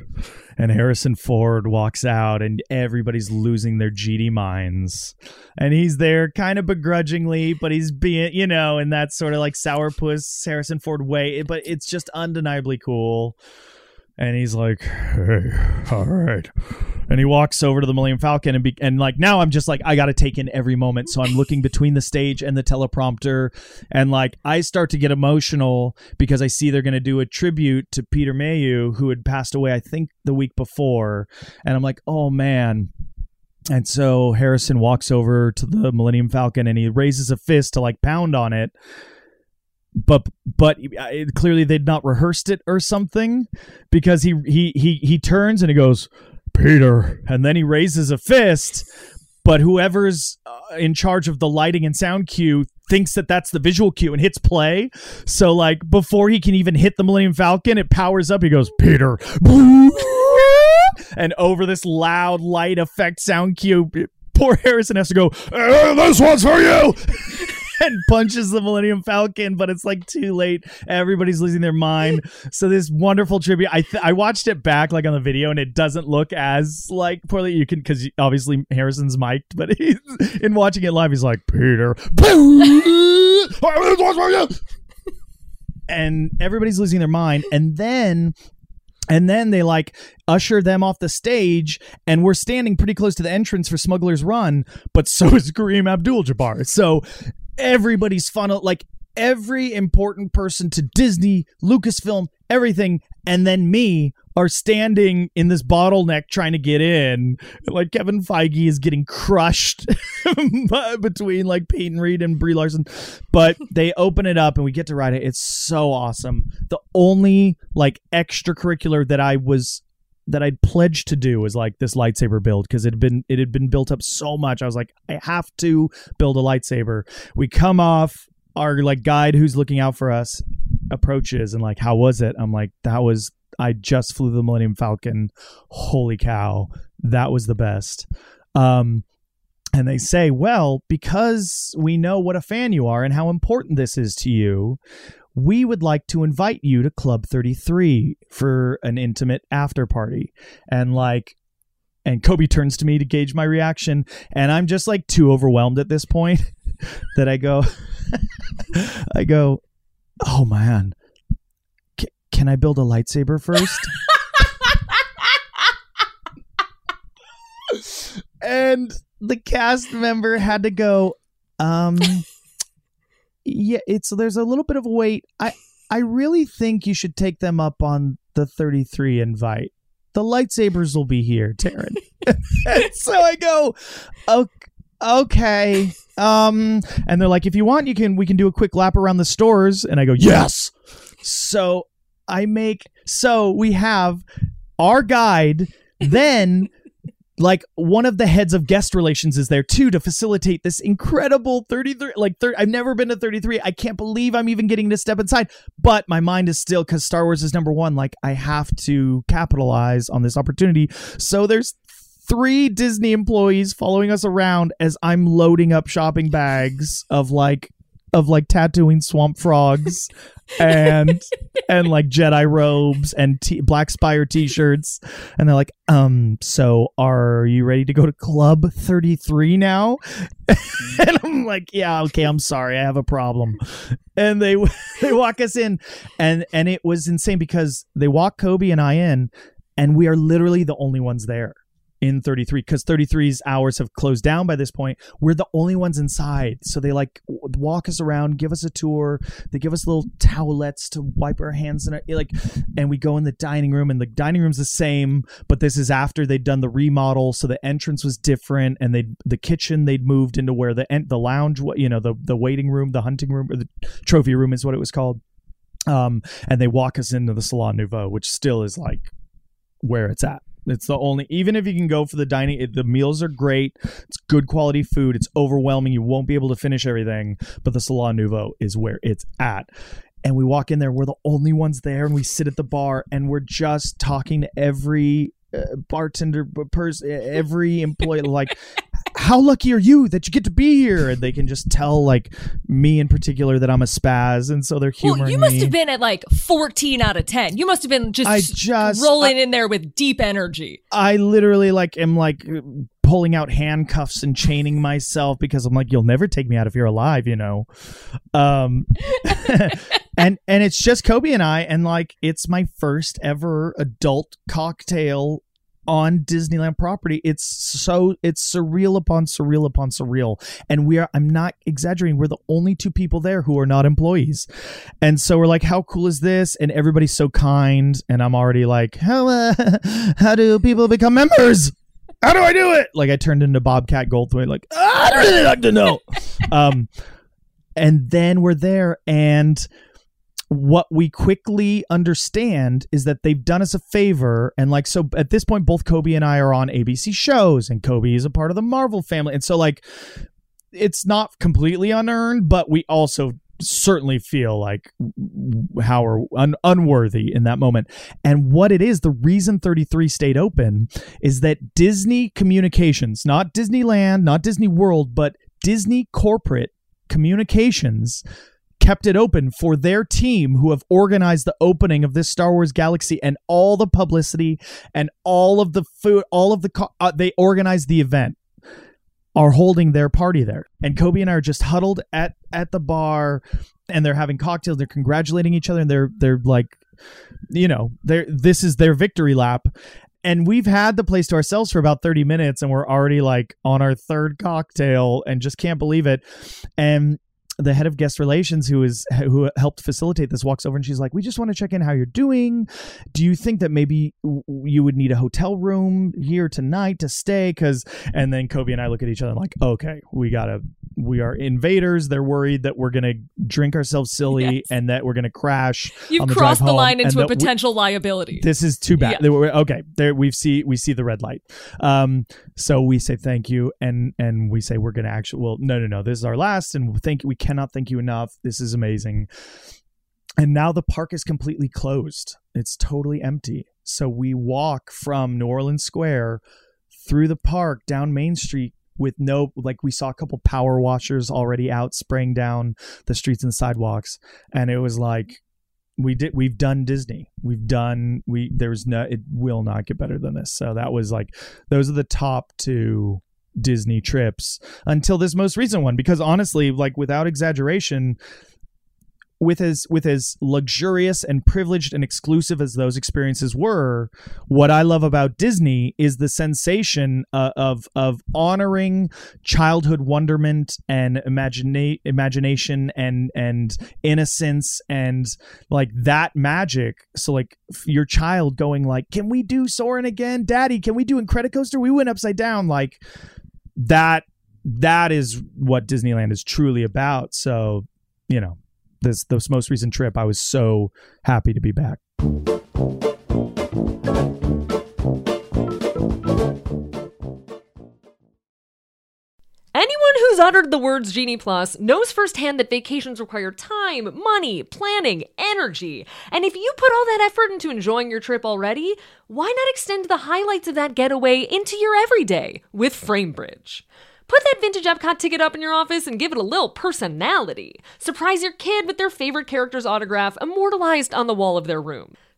And harrison ford walks out and everybody's losing their gd minds. And he's there kind of begrudgingly but he's being you know in that sort of like sourpuss harrison ford way but it's just undeniably cool and he's like, "Hey, all right," and he walks over to the Millennium Falcon and be, and like now I'm just like I got to take in every moment, so I'm looking between the stage and the teleprompter, and like I start to get emotional because I see they're gonna do a tribute to Peter Mayhew who had passed away I think the week before, and I'm like, oh man. And so Harrison walks over to the Millennium Falcon and he raises a fist to like pound on it but but uh, clearly they'd not rehearsed it or something because he he he he turns and he goes Peter and then he raises a fist but whoever's uh, in charge of the lighting and sound cue thinks that that's the visual cue and hits play. So like before he can even hit the Millennium Falcon it powers up. He goes Peter and over this loud light effect sound cue poor Harrison has to go eh, this one's for you [laughs] and punches the Millennium Falcon, but it's like too late. Everybody's losing their mind. So this wonderful tribute. I th- I watched it back like on the video, and it doesn't look as like poorly. You can because obviously Harrison's mic'd, but [laughs] he's in watching it live. He's like Peter, [laughs] and everybody's losing their mind, and then and then they like usher them off the stage, and we're standing pretty close to the entrance for Smuggler's Run, but so is [laughs] Kareem Abdul Jabbar. So everybody's funnel like every important person to Disney, Lucasfilm, everything, and then me are standing in this bottleneck trying to get in. Like Kevin Feige is getting crushed [laughs] between like Peyton Reed and Brie Larson. But [laughs] they open it up and we get to ride it. It's so awesome. The only like extracurricular that I was that I'd pledged to do was like this lightsaber build because it had been it had been built up so much. I was like, I have to build a lightsaber. We come off our like guide who's looking out for us approaches and like, how was it? I'm like, that was I just flew the Millennium Falcon. Holy cow, that was the best. Um, and they say, well, because we know what a fan you are and how important this is to you, we would like to invite you to Club 33 for an intimate after party. And like, and Cobie turns to me to gauge my reaction. And I'm just like too overwhelmed at this point [laughs] that I go, [laughs] I go, oh man, C- can I build a lightsaber first? and the cast member had to go, um, yeah, it's there's a little bit of wait. I I really think you should take them up on the 33 invite. The lightsabers will be here, Taran. [laughs] so I go, okay, um, and they're like, if you want, you can we can do a quick lap around the stores, and I go, yes. So I make so we have our guide then like one of the heads of guest relations is there too to facilitate this incredible 33 like 30, I've never been to 33 I can't believe I'm even getting to step inside. But my mind is still cuz Star Wars is number 1 like I have to capitalize on this opportunity. So there's three Disney employees following us around as I'm loading up shopping bags of like of like tattooing swamp frogs [laughs] and and like Jedi robes and t- Black Spire t-shirts. And they're like um so are you ready to go to club 33 now? [laughs] And I'm like yeah okay I'm sorry I have a problem. And they [laughs] they walk us in and and it was insane because they walk Cobie and I in and we are literally the only ones there in 33 because 33's hours have closed down by this point. We're the only ones inside. So they like walk us around give us a tour. They give us little towelettes to wipe our hands and like and we go in the dining room and the dining room's the same but this is after they'd done the remodel so the entrance was different and they the kitchen they'd moved into where the the lounge you know the the waiting room the hunting room or the trophy room is what it was called. Um and they walk us into the salon nouveau which still is like where it's at it's the only, even if you can go for the dining, it, the meals are great. It's good quality food. It's overwhelming. You won't be able to finish everything, but the Salon Nouveau is where it's at. And we walk in there, we're the only ones there, and we sit at the bar and we're just talking to every uh, bartender person every employee like how lucky are you that you get to be here? And they can just tell like me in particular that I'm a spaz, and so they're humoring Well, you must me. have been at like 14 out of 10. You must have been just, I just- rolling in there with deep energy. I literally like am like pulling out handcuffs and chaining myself because I'm like, you'll never take me out if you're alive, you know. Um, [laughs] and and it's just Cobie and I, and like it's my first ever adult cocktail on Disneyland property. It's so it's surreal upon surreal upon surreal. And we are I'm not exaggerating, we're the only two people there who are not employees. And so we're like, how cool is this? And everybody's so kind. And I'm already like, how uh, [laughs] how do people become members? How do I do it? Like I turned into Bobcat Goldthwait, like, "Ah, I'd really like to know. [laughs] um and then we're there and what we quickly understand is that they've done us a favor and like so at this point both cobie and i are on abc shows and cobie is a part of the marvel family and so like it's not completely unearned but we also certainly feel like how are un- unworthy in that moment. And what it is the reason 33 stayed open is that disney communications not disneyland not disney world but disney corporate communications kept it open for their team who have organized the opening of this Star Wars galaxy and all the publicity and all of the food, all of the co- uh, they organized the event are holding their party there. And Cobie and I are just huddled at at the bar and they're having cocktails, they're congratulating each other and they're they're like you know, they're this is their victory lap. And we've had the place to ourselves for about 30 minutes and we're already like on our third cocktail and just can't believe it. And the head of guest relations who is who helped facilitate this walks over and she's like we just want to check in how you're doing do you think that maybe you would need a hotel room here tonight to stay because and then cobie and i look at each other like okay we gotta we are invaders they're worried that we're gonna drink ourselves silly Yes. and that we're gonna crash You've on the crossed the line into a that we- potential liability. this is too bad. Yeah. Okay, there we see we see the red light. Um, so we say thank you, and and we say we're gonna actually. Well, no, no, no. This is our last, and thank we cannot thank you enough. This is amazing. And now the park is completely closed. It's totally empty. So we walk from New Orleans Square through the park down Main Street with no like we saw a couple power washers already out spraying down the streets and sidewalks and it was like we did we've done disney we've done we there's no it will not get better than this so that was like those are the top two disney trips until this most recent one because honestly like without exaggeration with as with as luxurious and privileged and exclusive as those experiences were, what I love about Disney is the sensation uh, of of honoring childhood wonderment and imagina- imagination and and innocence and like that magic. So like your child going like, "Can we do Soarin' again, Daddy? Can we do Incredicoaster? We went upside down." Like that. That is what Disneyland is truly about. So you know this this most recent trip i was so happy to be back Anyone who's uttered the words Genie Plus knows firsthand that vacations require time, money, planning, energy. And if you put all that effort into enjoying your trip already, why not extend the highlights of that getaway into your everyday with Framebridge? Put that vintage Epcot ticket up in your office and give it a little personality. Surprise your kid with their favorite character's autograph immortalized on the wall of their room.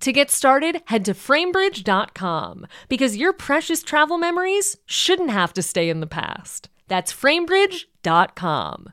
To get started, head to framebridge.com because your precious travel memories shouldn't have to stay in the past. That's framebridge.com.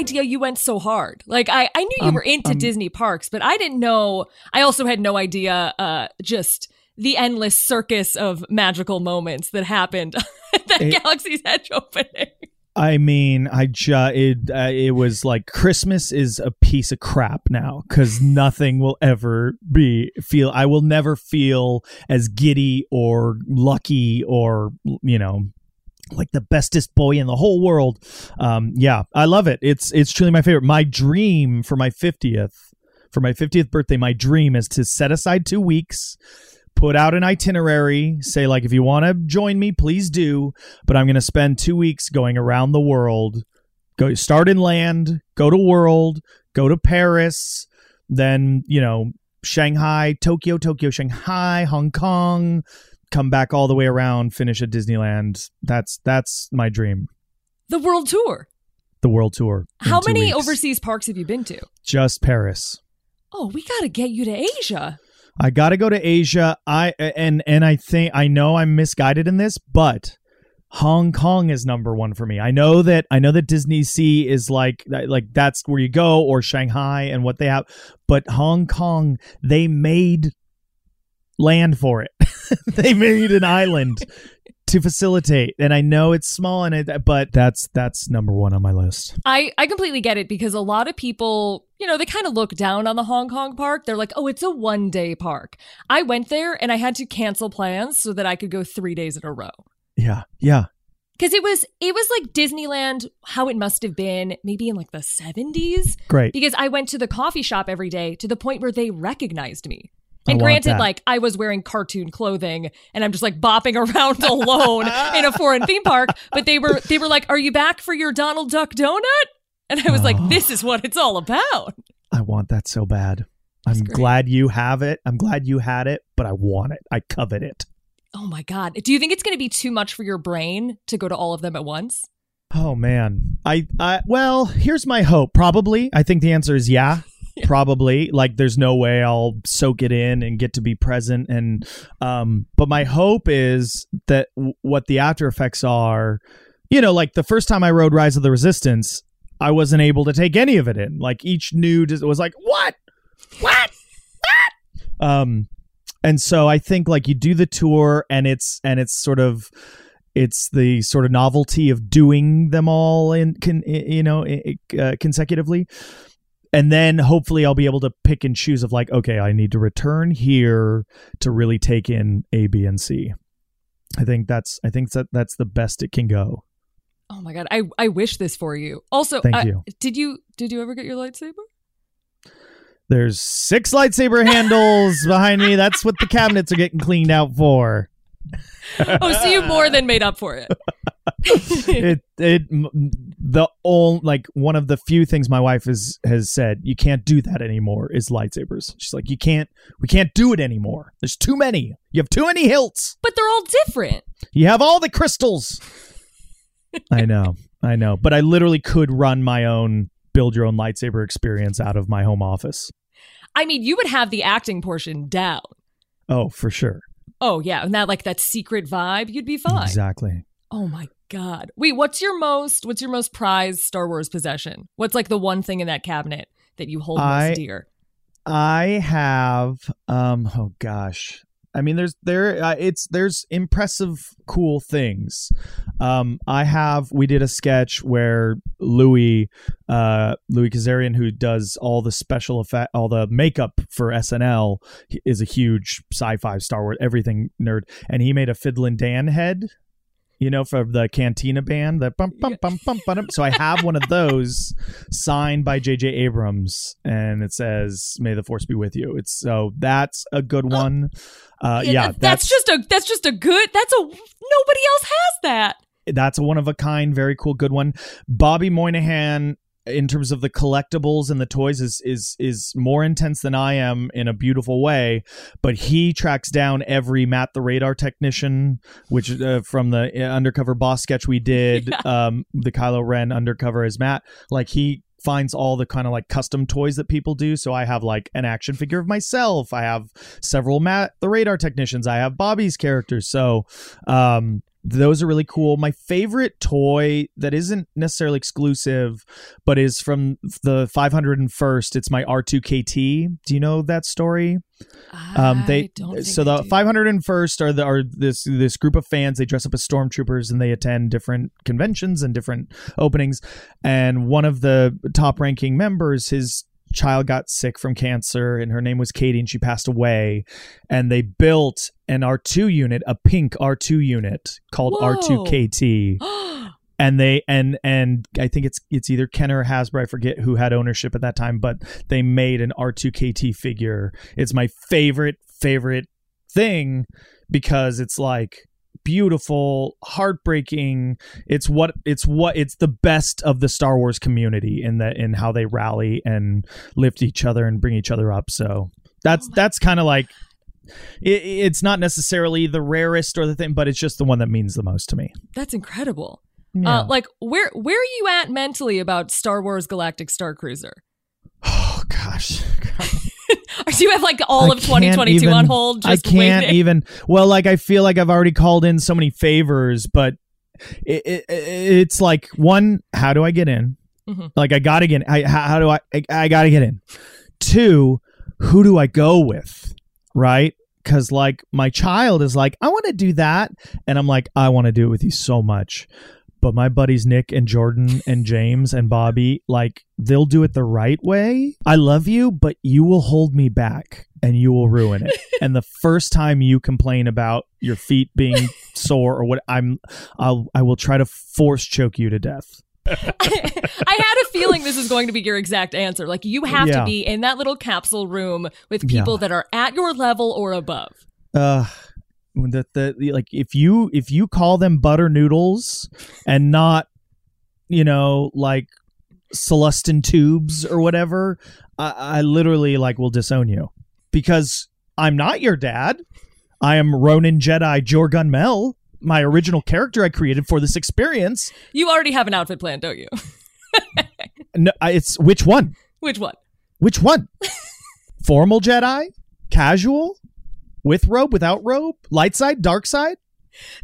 Idea you went so hard. Like I, I knew you Um, were into um, Disney parks, but I didn't know. I also had no idea. Uh, just the endless circus of magical moments that happened [laughs] at that It- Galaxy's Edge opening. I mean, I just it uh, it was like Christmas is a piece of crap now because nothing will ever be feel. I will never feel as giddy or lucky or you know like the bestest boy in the whole world. Um, yeah, I love it. It's it's truly my favorite. My dream for my fiftieth for my fiftieth birthday, my dream is to set aside two weeks. Put out an itinerary, say, like, if you want to join me, please do but I'm going to spend two weeks going around the world. Go start in land, go to world, go to Paris, then you know Shanghai, Tokyo, Tokyo, Shanghai, Hong Kong, come back all the way around, finish at Disneyland. That's that's my dream. The world tour. The world tour. How many weeks. overseas parks have you been to? Just Paris. Oh, we got to get you to Asia. I got to go to Asia. I and and I think I know I'm misguided in this, but Hong Kong is number one for me. I know that I know that Disney Sea is like like that's where you go or Shanghai and what they have, but Hong Kong they made land for it. [laughs] they made an island to facilitate, and I know it's small and it, but that's that's number one on my list. I, I completely get it because a lot of people, you know, they kind of look down on the Hong Kong park. They're like, oh, it's a one day park. I went there and I had to cancel plans so that I could go three days in a row. Yeah, yeah, Cause it was it was like Disneyland, how it must have been maybe in like the 70s. great. Because I went to the coffee shop every day to the point where they recognized me. I And granted, like I was wearing cartoon clothing and I'm just like bopping [laughs] around alone in a foreign theme park, but they were they were like, Are you back for your Donald Duck donut? And I was like, Oh. This is what it's all about. I want that so bad. I'm great. glad you have it. I'm glad you had it, but I want it. I covet it. Oh my God. Do you think it's gonna be too much for your brain to go to all of them at once? Oh man. I I well, here's my hope. Probably. I think the answer is [laughs] Probably. Like there's no way I'll soak it in and get to be present and um but my hope is that w- what the after effects are, you know, like the first time I rode Rise of the Resistance, I wasn't able to take any of it in. Like each new dis- was like, "What? What? What?" Um and so I think like you do the tour and it's and it's sort of it's the sort of novelty of doing them all in can you know uh, consecutively and then hopefully I'll be able to pick and choose of like okay I need to return here to really take in A B and C I think that's I think that that's the best it can go Oh my God. I, I wish this for you. Also, Thank uh, you. did you did you ever get your lightsaber? there's six lightsaber handles [laughs] behind me that's what the cabinets are getting cleaned out for Oh, so you more than made up for it. [laughs] it it the only like one of the few things my wife has has said you can't do that anymore is lightsabers. She's like you can't we can't do it anymore. There's too many. You have too many hilts. but they're all different. You have all the crystals. [laughs] I know. I know. But I literally could run my own build your own lightsaber experience out of my home office. I mean, you would have the acting portion down. Oh, for sure. Oh yeah, and that like that secret vibe, you'd be fine. Exactly. Oh my god. Wait, what's your most what's your most prized Star Wars possession? What's like the one thing in that cabinet that you hold I- most dear? I have um oh gosh. I mean there's there uh, it's there's impressive cool things. Um I have we did a sketch where Louis uh Louis Kazarian who does all the special effect all the makeup for SNL is a huge sci-fi Star Wars everything nerd and he made a Figrin D'an head you know, from the Cantina band, the bum bum bum bum bum. So I have one of those signed by J.J. Abrams, and it says "May the Force be with you." It's so that's a good one. Uh, yeah, that- that's, just a that's just a good that's a nobody else has that. that's a one of a kind, very cool, good one. Bobby Moynihan, in terms of the collectibles and the toys, is is is more intense than I am in a beautiful way. But he tracks down every Matt the Radar Technician, which uh, from the uh, undercover boss sketch we did, [laughs] um, the Kylo Ren undercover as Matt. Like he finds all the kind of like custom toys that people do. So I have like an action figure of myself. I have several Matt the Radar Technicians. I have Bobby's characters. So um those are really cool. My favorite toy that isn't necessarily exclusive, but is from the 501st. It's my R2KT. Do you know that story? Um, they so the do. 501st are the are this this group of fans. They dress up as stormtroopers and they attend different conventions and different openings. And one of the top ranking members, his child got sick from cancer and her name was Katie and she passed away. And they built an R2 unit a pink R2 unit called Whoa. R2KT [gasps] and they and and I think it's it's either Kenner or Hasbro I forget who had ownership at that time but they made an R2KT figure. It's my favorite favorite thing because it's like beautiful heartbreaking it's what it's what it's the best of the Star Wars community in that in how they rally and lift each other and bring each other up so that's that's kind of like it, it's not necessarily the rarest or the thing but it's just the one that means the most to me That's incredible. Yeah. Uh, like where where are you at mentally about Star Wars Galactic Star Cruiser? [sighs] oh gosh [laughs] Or [laughs] do you have like all I of 2022 even- on hold? Just I can't waiting? even. Well, like I feel like I've already called in so many favors, but it, it, it's like one, how do I get in? Mhm. Like I gotta get. I how, how do I, I? I gotta get in. Two, who do I go with? Right? Because like my child is like, I want to do that, and I'm like, I want to do it with you so much. But my buddies Nick and Jordan and James and Bobby, like they'll do it the right way. I love you, but you will hold me back and you will ruin it. [laughs] and the first time you complain about your feet being [laughs] sore or what I'm I'll I will try to force choke you to death. [laughs] I had a feeling this is going to be your exact answer. Like you have Yeah. to be in that little capsule room with people Yeah. that are at your level or above. Uh the the- like if you if you call them butter noodles and not you know like Celestin tubes or whatever, I, I literally like will disown you because I'm not your dad. I am Ronin Jedi Jorgun Mel, my original character I created for this experience. You already have an outfit plan, don't you? [laughs] No, it's which one? Which one? Which one? [laughs] Formal Jedi, casual, with robe, without robe, light side, dark side.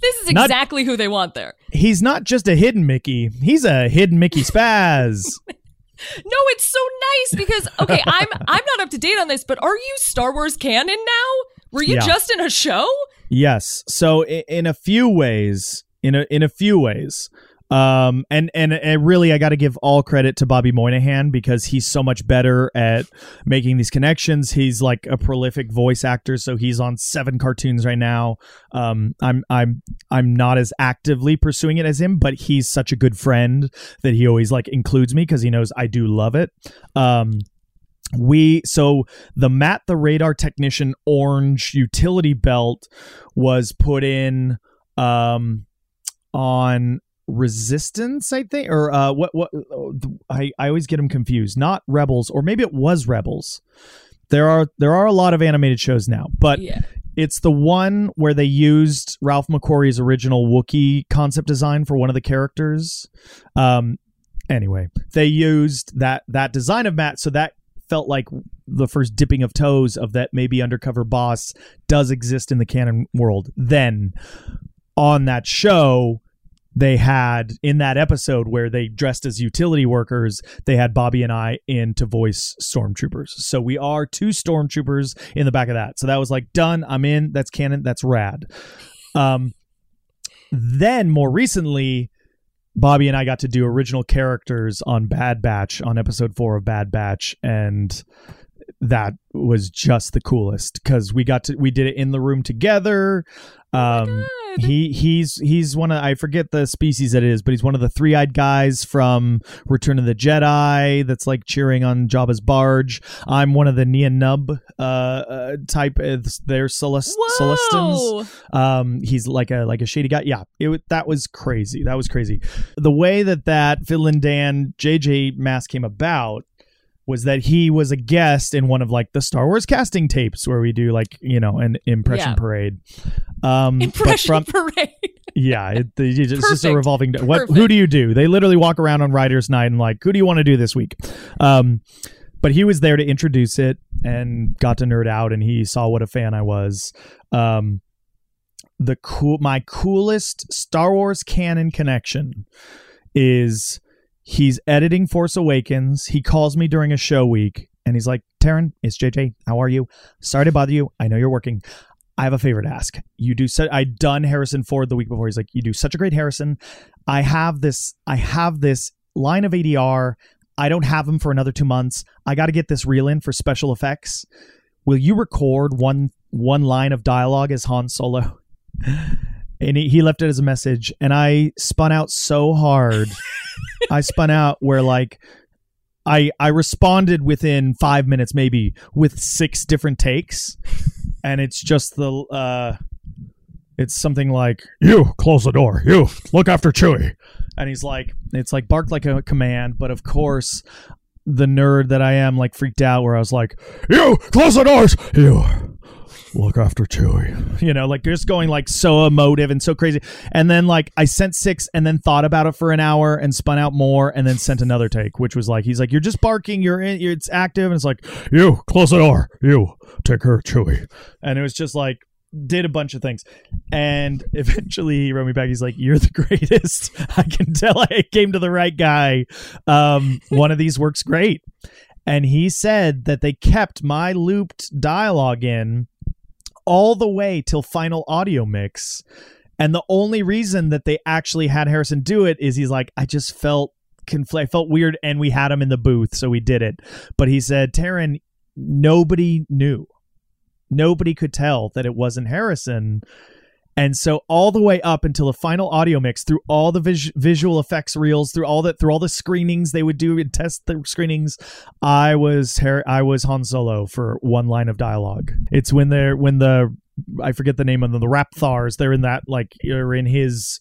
This is Not- exactly who they want there. He's not just a hidden Mickey. He's a hidden Mickey [laughs] spaz. No, it's so nice because okay, I'm [laughs] I'm not up to date on this, but are you Star Wars canon now? Were you Yeah. just in a show? yes. So i- in a few ways, in a in a few ways, um, and and, and really, I got to give all credit to Bobby Moynihan because he's so much better at making these connections. He's like a prolific voice actor, so he's on seven cartoons right now. Um, I'm I'm I'm not as actively pursuing it as him, but he's such a good friend that he always like includes me because he knows I do love it. Um, we so the Matt the radar technician orange utility belt was put in um on resistance i think or uh what what i i always get them confused not rebels or maybe it was rebels there are there are a lot of animated shows now but Yeah. it's the one where they used Ralph McQuarrie's original Wookiee concept design for one of the characters. Um, anyway, they used that that design of Matt, so that felt like the first dipping of toes of that maybe undercover boss does exist in the canon world. Then on that show, they had in that episode where they dressed as utility workers, they had Bobby and I in to voice stormtroopers. So we are two stormtroopers in the back of that. So that was like done. I'm in. That's canon. That's rad. Um, then more recently, Bobby and I got to do original characters on Bad Batch on episode four of Bad Batch, and that was just the coolest because we got to we did it in the room together. Um, he he's he's one of I forget the species that it is, but he's one of the three eyed guys from Return of the Jedi that's like cheering on Jabba's barge. I'm one of the Nien Nunb uh, uh type. Uh, they're Celest- Sullustans. Um, he's like a like a shady guy. Yeah, it that was crazy. That was crazy. The way that that Figrin D'an JJ mask came about was that he was a guest in one of like the Star Wars casting tapes where we do like you know an impression Yeah. parade. Um, Impression from- [laughs] parade. yeah, it, it's just a Perfect. revolving. What? Who do you do? They literally walk around on Writers' Night and like, who do you want to do this week? Um, but he was there to introduce it and got to nerd out, and he saw what a fan I was. Um, the cool, my coolest Star Wars canon connection is he's editing Force Awakens. He calls me during a show week, and he's like, "Taran, it's JJ. How are you? Sorry to bother you. I know you're working." I have a favor to ask. You do so I done Harrison Ford the week before. He's like, you do such a great Harrison. I have this I have this line of ADR. I don't have him for another two months. I got to get this reel in for special effects. Will you record one one line of dialogue as Han Solo? [laughs] And he, he left it as a message, and I spun out so hard. [laughs] I spun out where like I I responded within five minutes, maybe with six different takes, and it's just the uh, it's something like you close the door, you look after Chewie, and he's like it's like barked like a command, but of course the nerd that I am like freaked out where I was like you close the doors, you look after Chewie. You know, like just going like so emotive and so crazy. And then like I sent six and then thought about it for an hour and spun out more and then sent another take, which was like he's like, You're just barking, you're in it's active, and it's like, You close the door, you take her Chewie. And it was just like did a bunch of things. And [laughs] eventually he wrote me back. He's like you're the [laughs] greatest. I can tell i came to the right guy. Um one of these works great. And he said that they kept my looped dialogue in all the way till final audio mix. And the only reason that they actually had Harrison do it is he's like, I just felt confl- I felt weird, and we had him in the booth, so we did it. But he said, Taran, nobody knew, nobody could tell that it wasn't Harrison. And so all the way up until the final audio mix, through all the vis- visual effects reels, through all that, through all the screenings they would do and test the screenings, I was Har- I was Han Solo for one line of dialogue. It's when they're when the I forget the name of them, the Rathtars. They're in that like you're in his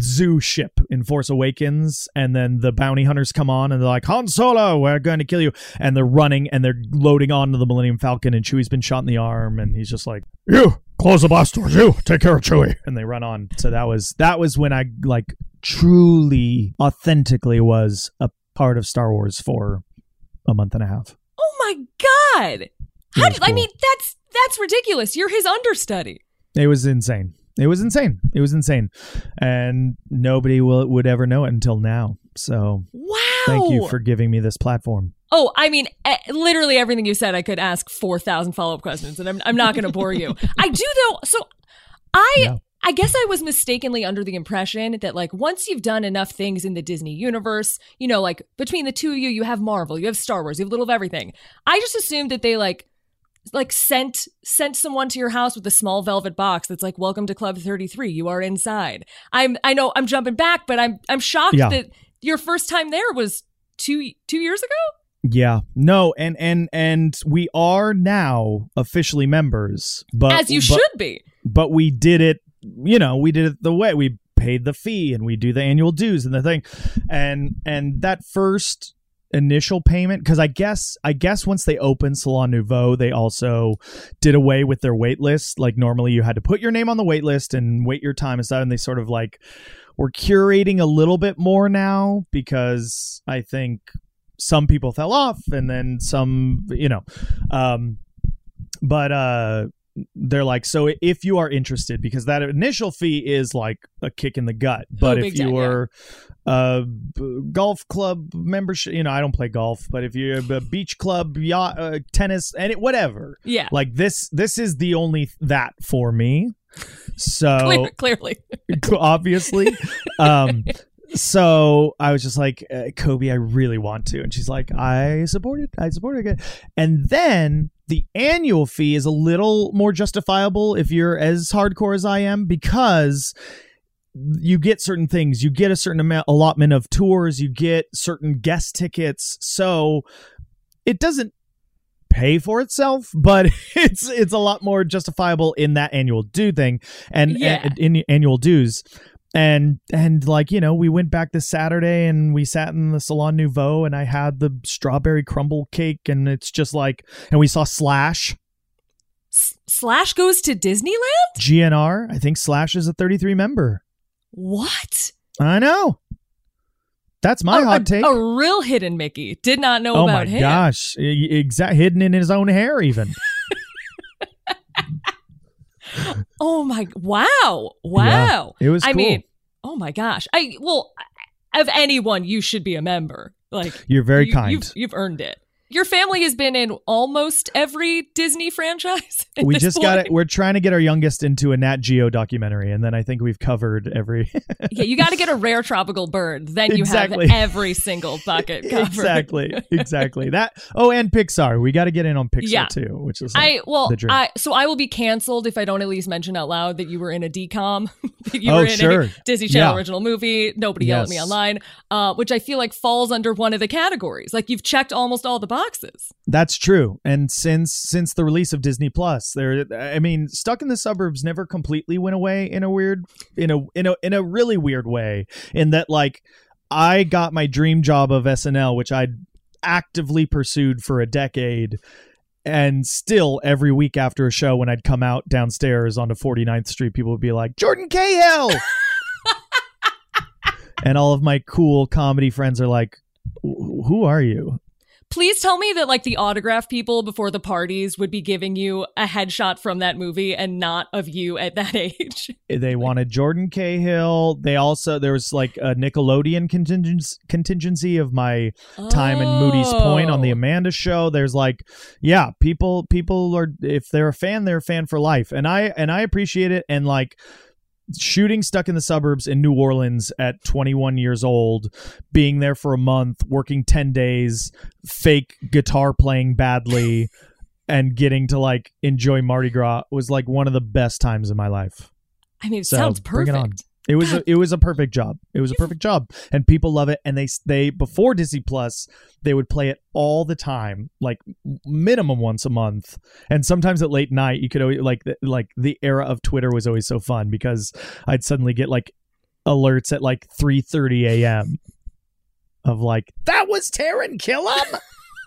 zoo ship in Force Awakens, and then the bounty hunters come on and they're like, Han Solo, we're going to kill you. And they're running and they're loading onto the Millennium Falcon, and Chewie's been shot in the arm, and he's just like, You close the blast doors, you take care of Chewie. And they run on. So that was that was when I like truly, authentically was a part of Star Wars for a month and a half. Oh my god! How did, I mean, that's that's ridiculous. You're his understudy. It was insane. It was insane. It was insane, and nobody will would ever know it until now. So Wow. thank you for giving me this platform. Oh, I mean, literally everything you said, I could ask four thousand follow up questions, and I'm I'm not going to bore you. [laughs] I do though. So, I. I guess I was mistakenly under the impression that like once you've done enough things in the Disney universe, you know, like between the two of you, you have Marvel, you have Star Wars, you have a little of everything. I just assumed that they like like sent sent someone to your house with a small velvet box that's like welcome to club 33 you are inside. I'm i know i'm jumping back but i'm i'm shocked Yeah. that your first time there was two two years ago? Yeah, no, and and and we are now officially members, but as you but, should be. But we did it, you know, we did it the way. We paid the fee and we do the annual dues and the thing, and and that first initial payment because I guess I guess once they opened Salon Nouveau, they also did away with their wait list. Like normally, you had to put your name on the wait list and wait your time and stuff, and they sort of like we're curating a little bit more now because I think some people fell off, and then some, you know, um, but uh, they're like, so if you are interested, because that initial fee is like a kick in the gut, but Oh, if you time, yeah. a golf club membership, you know, I don't play golf, but if you're a beach club, yacht, uh, tennis, and it, whatever, Yeah. like this, this is the only that for me. So [laughs] Clear, clearly. [laughs] obviously. Um, so I was just like, uh, Cobie, I really want to, and she's like, I support it. I support it. Again. And then the annual fee is a little more justifiable if you're as hardcore as I am because you get certain things. You get a certain amount allotment of tours. You get certain guest tickets. So it doesn't pay for itself [laughs] but it's it's a lot more justifiable in that annual due thing and Yeah. and- in annual dues and and like you know we went back this saturday and we sat in the salon nouveau and i had the strawberry crumble cake and it's just like and we saw slash S- Slash goes to Disneyland? gnr i think slash is a 33 member What? i know that's my a, hot take A real hidden Mickey. Did not know oh about my him. gosh exact hidden in his own hair even [laughs] [laughs] Oh my wow. Wow. it was I cool. mean, oh my gosh. I well of anyone you should be a member. Like you're very you, kind You've, you've earned it. Your family has been in almost every Disney franchise. [laughs] we just got it we're trying to get our youngest into a nat geo documentary and then i think we've covered every [laughs] Yeah, you got to get a rare tropical bird. Then you Exactly. have every single bucket [laughs] covered. exactly exactly that oh and pixar we got to get in on pixar Yeah. too which is like I well, the dream. I so I will be canceled if I don't at least mention out loud that you were in a DCOM, that you Oh, were in sure. a Disney Channel Yeah. original movie. Nobody yelled at me online, uh, which I feel like falls under one of the categories. Like you've checked almost all the boxes. That's true. And since since the release of Disney Plus, there I mean, Stuck in the Suburbs never completely went away in a weird in a in a in a really weird way in that like I got my dream job of SNL which I'd actively pursued for a decade and still every week after a show when I'd come out downstairs onto 49th Street people would be like Jordan Cahill! [laughs] And all of my cool comedy friends are like who are you Please tell me that like the autograph people before the parties would be giving you a headshot from that movie and not of you at that [laughs] age. they wanted Jordan Cahill. They also there was like a Nickelodeon contingency contingency of my time in Moody's Point on the Oh. Amanda show. There's like yeah, people people are if they're a fan, they're a fan for life. And I and I appreciate it and like shooting stuck in the suburbs in New Orleans at 21 years old, being there for a month, working 10 days, fake guitar playing badly [laughs] and getting to like enjoy Mardi Gras was like one of the best times in my life. I mean, it So, sounds perfect. It was a, it was a perfect job. It was a perfect job, and people love it. And they they before Disney Plus, they would play it all the time, like minimum once a month, and sometimes at late night. You could always like the, like the era of Twitter was always so fun because I'd suddenly get like alerts at like three thirty a.m. of like that was Taran Killam.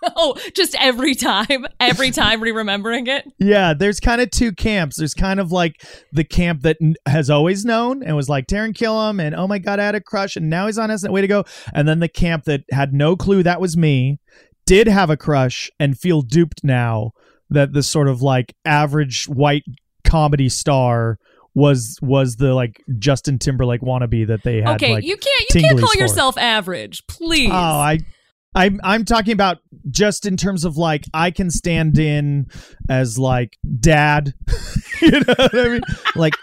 [laughs] Oh, just every time, every [laughs] time re-remembering it. Yeah, there's kind of two camps. There's kind of like the camp that n- has always known and was like Taran Killam and oh my god, I had a crush and now he's on SNL. Way to go! And then the camp that had no clue that was me, did have a crush and feel duped now that this sort of like average white comedy star was was the like Justin Timberlake wannabe that they had. Okay, like, you can't you can't call for. yourself average, please. Oh, I I'm I'm talking about just in terms of like I can stand in as like dad. [laughs] you know what I mean? Like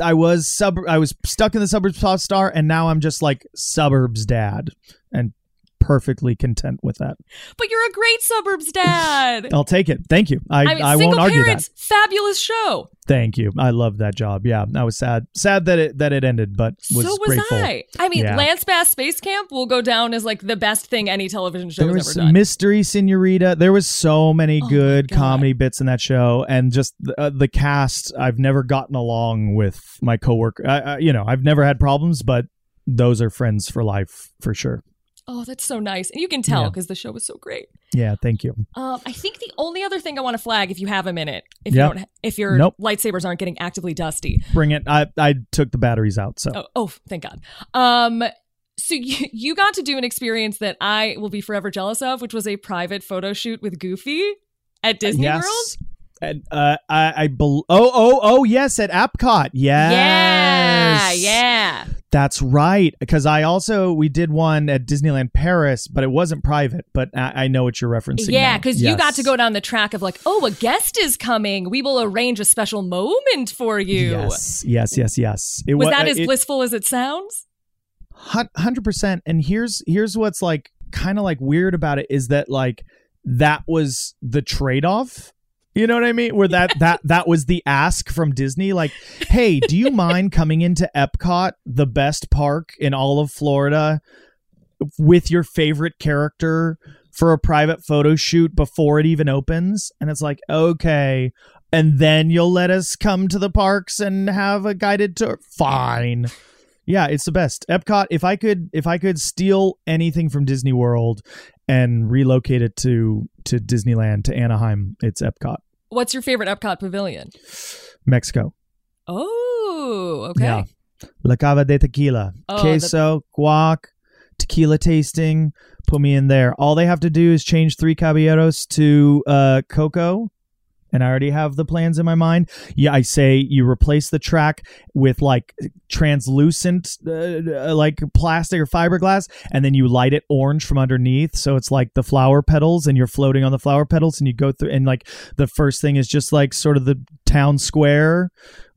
I was sub I was stuck in the suburbs pop star and now I'm just like suburbs dad and perfectly content with that. but you're a great suburbs dad. [laughs] I'll take it. Thank you. I I mean, I won't argue parents, fabulous show. Thank you. I love that job. Yeah, I was sad sad that it that it ended, but was so was grateful. I. I mean, Yeah. Lance Bass Space Camp will go down as like the best thing any television show there has was ever done. mystery senorita there was so many Oh good comedy bits in that show and just the, uh, the cast i've never gotten along with my coworker I, I, you know i've never had problems but those are friends for life for sure oh, that's so nice, and you can tell Yeah. because the show was so great. yeah thank you Um, I think the only other thing I want to flag, if you have a minute, if Yep. you don't, if your Nope. lightsabers aren't getting actively dusty, bring it i i took the batteries out so Oh, oh, thank God. Um, So [laughs] you, you got to do an experience that I will be forever jealous of, which was a private photo shoot with Goofy at Disney yes. World. And, uh, I, I bel oh oh oh yes at Epcot yes Yeah, yeah. that's right because I also we did one at Disneyland Paris but it wasn't private but I, I know what you're referencing Yeah, because you got to go down the track of like, oh, a guest is coming. We will arrange a special moment for you. yes yes yes yes it Was wa- that as it- blissful as it sounds? hundred percent. And here's here's what's like kind of like weird about it is that like that was the trade off. You know what I mean? Where that that that was the ask from Disney, like, hey, do you mind coming into Epcot, the best park in all of Florida, with your favorite character for a private photo shoot before it even opens? And it's like, okay. And then you'll let us come to the parks and have a guided tour. Fine. Yeah, it's the best. Epcot, if I could if I could steal anything from Disney World and relocate it to to Disneyland to Anaheim, it's Epcot. What's your favorite Epcot pavilion? Mexico. Oh, okay. Yeah. La Cava de Tequila. Oh, Queso, guac, tequila tasting. Put me in there. All they have to do is change three caballeros to uh, cocoa. And I already have the plans in my mind. Yeah, I say you replace the track with like translucent, uh, uh, like plastic or fiberglass, and then you light it orange from underneath. So it's like the flower petals, and you're floating on the flower petals, and you go through. And like the first thing is just like sort of the town square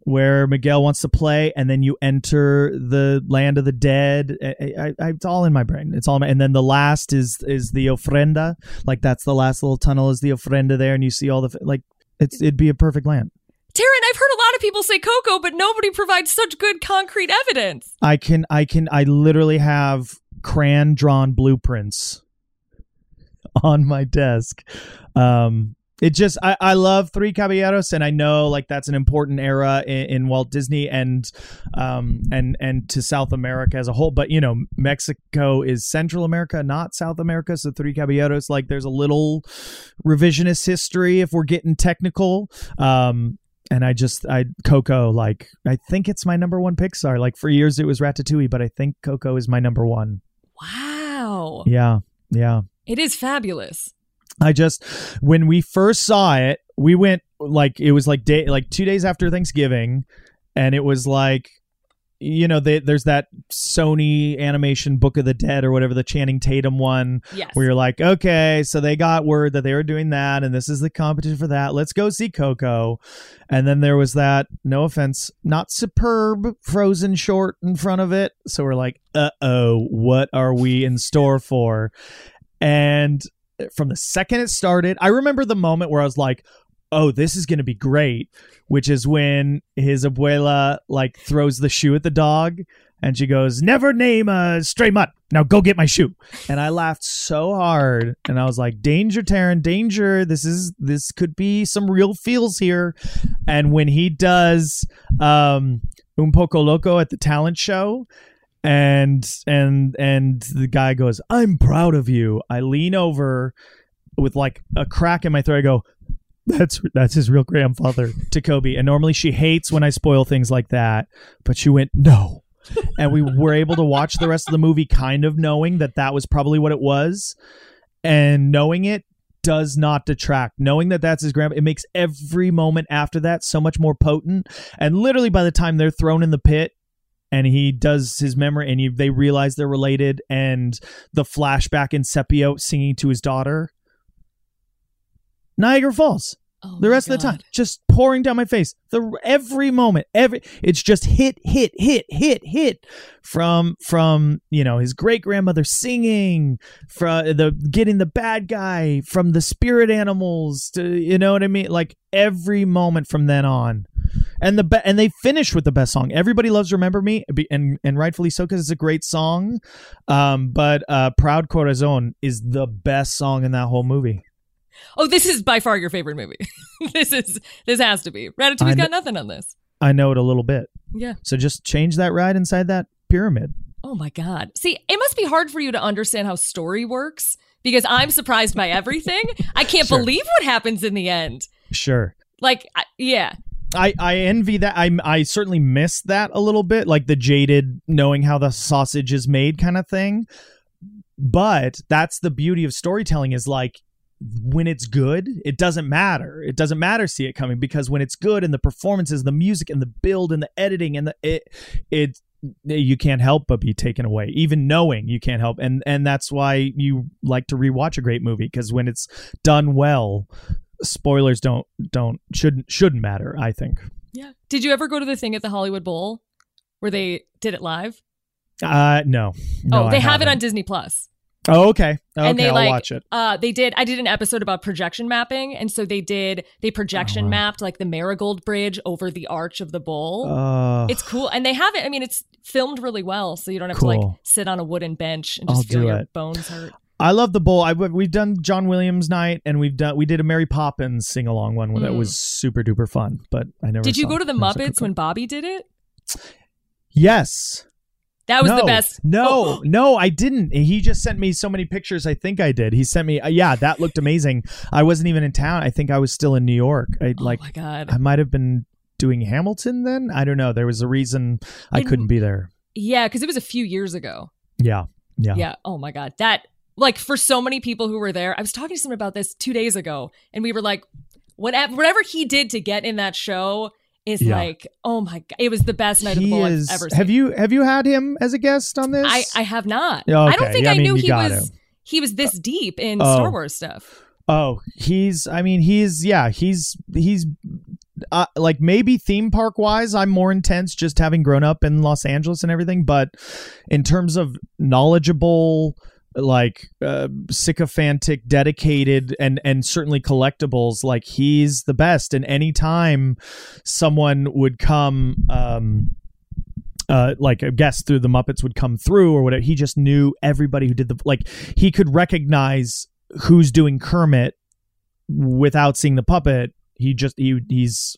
where Miguel wants to play, and then you enter the land of the dead. I, I, I, it's all in my brain. It's all, my, and then the last is is the ofrenda. Like that's the last little tunnel is the ofrenda there, and you see all the like. It's it'd be a perfect land. Taran, I've heard a lot of people say Coco, but nobody provides such good concrete evidence. I can I can I literally have crayon drawn blueprints [laughs] on my desk. Um it just I, I love Three Caballeros and I know like that's an important era in, in Walt Disney and um and and to South America as a whole. But you know, Mexico is Central America, not South America. So Three Caballeros, like there's a little revisionist history if we're getting technical. Um and I just I Coco like I think it's my number one Pixar. Like for years it was Ratatouille, but I think Coco is my number one. Wow. Yeah, yeah. It is fabulous. I just when we first saw it, we went like it was like day like two days after Thanksgiving, and it was like you know they, there's that Sony animation Book of the Dead or whatever the Channing Tatum one Yes. where you're like, okay, so they got word that they were doing that, and this is the competition for that. Let's go see Coco. And then there was that, no offense, not superb frozen short in front of it. So we're like, uh oh, what are we in store for? And from the second it started, I remember the moment where I was like, oh, this is going to be great, which is when his abuela like throws the shoe at the dog and she goes, never name a stray mutt. Now go get my shoe. And I laughed so hard and I was like, danger, Taran, danger. This is, this could be some real feels here. And when he does, um, Un Poco Loco at the talent show, and and and the guy goes i'm proud of you. I lean over with like a crack in my throat. I go that's that's his real grandfather to Cobie. And normally she hates when i spoil things like that but she went no. And we were able to watch the rest of the movie kind of knowing that that was probably what it was. And knowing it does not detract. Knowing that that's his grandpa it makes every moment after that so much more potent. And literally by the time they're thrown in the pit and he does his memory and you, they realize they're related and the flashback in sepio singing to his daughter. Niagara falls Oh the rest of the time just pouring down my face. The every moment every it's just hit hit hit hit hit from from you know his great grandmother singing from the getting the bad guy from the spirit animals to you know what i mean? Like every moment from then on. And the be- and they finish with the best song. Everybody loves remember me and and rightfully so because it's a great song. Um but uh proud corazon is the best song in that whole movie Oh, this is by far your favorite movie. [laughs] this is this has to be. Ratatouille's I got nothing on this. i know it a little bit Yeah. So just change that ride inside that pyramid. Oh my god. See, it must be hard for you to understand how story works because I'm surprised by everything. I can't Sure. believe what happens in the end. Sure. Like, I, yeah. I, I envy that. I I certainly miss that a little bit, like the jaded knowing how the sausage is made kind of thing. But that's the beauty of storytelling is like when it's good, it doesn't matter. It doesn't matter see it coming because when it's good and the performances, the music and the build and the editing and the it it you can't help but be taken away even knowing you can't help and and that's why you like to rewatch a great movie because when it's done well spoilers don't don't shouldn't shouldn't matter i think Yeah. Did you ever go to the thing at the Hollywood Bowl where they did it live? uh no, no oh, they I have it on. Disney Plus. Oh okay okay and they i'll like watch it uh they did I did an episode about projection mapping and so they did they projection Oh, wow. mapped like the Marigold Bridge over the arch of the bowl. uh, it's cool and they have it I mean it's filmed really well so you don't have to like sit on a wooden bench and I'll just feel your it. bones hurt. I love the bowl. I we've done John Williams night, and we've done we did a Mary Poppins sing along one that Mm. was super duper fun. But I never Did you go to the Muppets when Bobby did it? Yes, That was no, the best. No, Oh, no, I didn't. He just sent me so many pictures. I think I did. He sent me. Uh, yeah, that looked amazing. I wasn't even in town. I think I was still in New York. I oh like. my god. I might have been doing Hamilton then. I don't know. There was a reason I couldn't be there. Yeah, because it was a few years ago. Yeah, yeah. Yeah. Oh my God. That, like, for so many people who were there, I was talking to someone about this two days ago, and we were like, whatever, whatever he did to get in that show is Yeah. like, oh my God. It was the best night of the He bowl is. I've ever seen. Have you have you had him as a guest on this? I, I have not. Yeah, I don't think Yeah, I, I mean, knew he was. to. He was this deep in Oh. Star Wars stuff. Oh, he's. I mean, he's. Yeah, he's. He's. Uh, like maybe theme park wise, I'm more intense just having grown up in Los Angeles and everything. But in terms of knowledgeable, like uh, sycophantic, dedicated, and and certainly collectibles, like he's the best. And anytime someone would come. um uh, like a guest through the Muppets would come through or whatever. He just knew everybody who did the like. He could recognize who's doing Kermit without seeing the puppet. He just he he's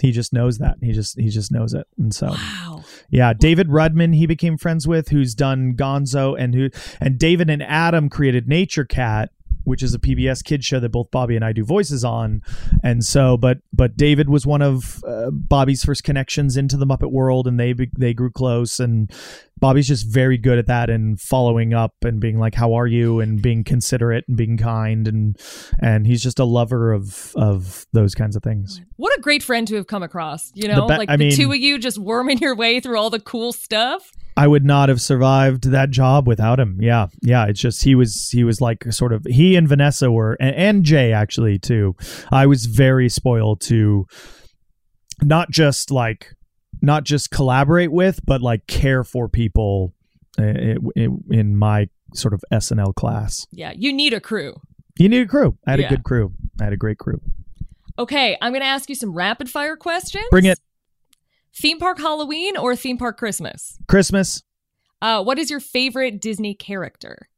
he just knows that. He just he just knows it. And so Wow. Yeah, David Rudman he became friends with, who's done Gonzo, and who and David and Adam created Nature Cat, which is a PBS kids show that both Bobby and I do voices on. And so, but but David was one of uh, Bobby's first connections into the Muppet world, and they they grew close. And Bobby's just very good at that and following up and being like, "How are you?" and being considerate and being kind, and and he's just a lover of of those kinds of things. What a great friend to have come across. You know, be- like I the mean- two of you just worming your way through all the cool stuff. I would not have survived that job without him. Yeah, yeah. It's just he was he was like sort of he and Vanessa were and, and Jay actually too. I was very spoiled to not just like not just collaborate with, but like care for people in, in my sort of SNL class. Yeah, you need a crew. You need a crew. I had Yeah. a good crew. I had a great crew. Okay, I'm going to ask you some rapid fire questions. Bring it. Theme park Halloween or theme park Christmas? Christmas. Uh, what is your favorite Disney character?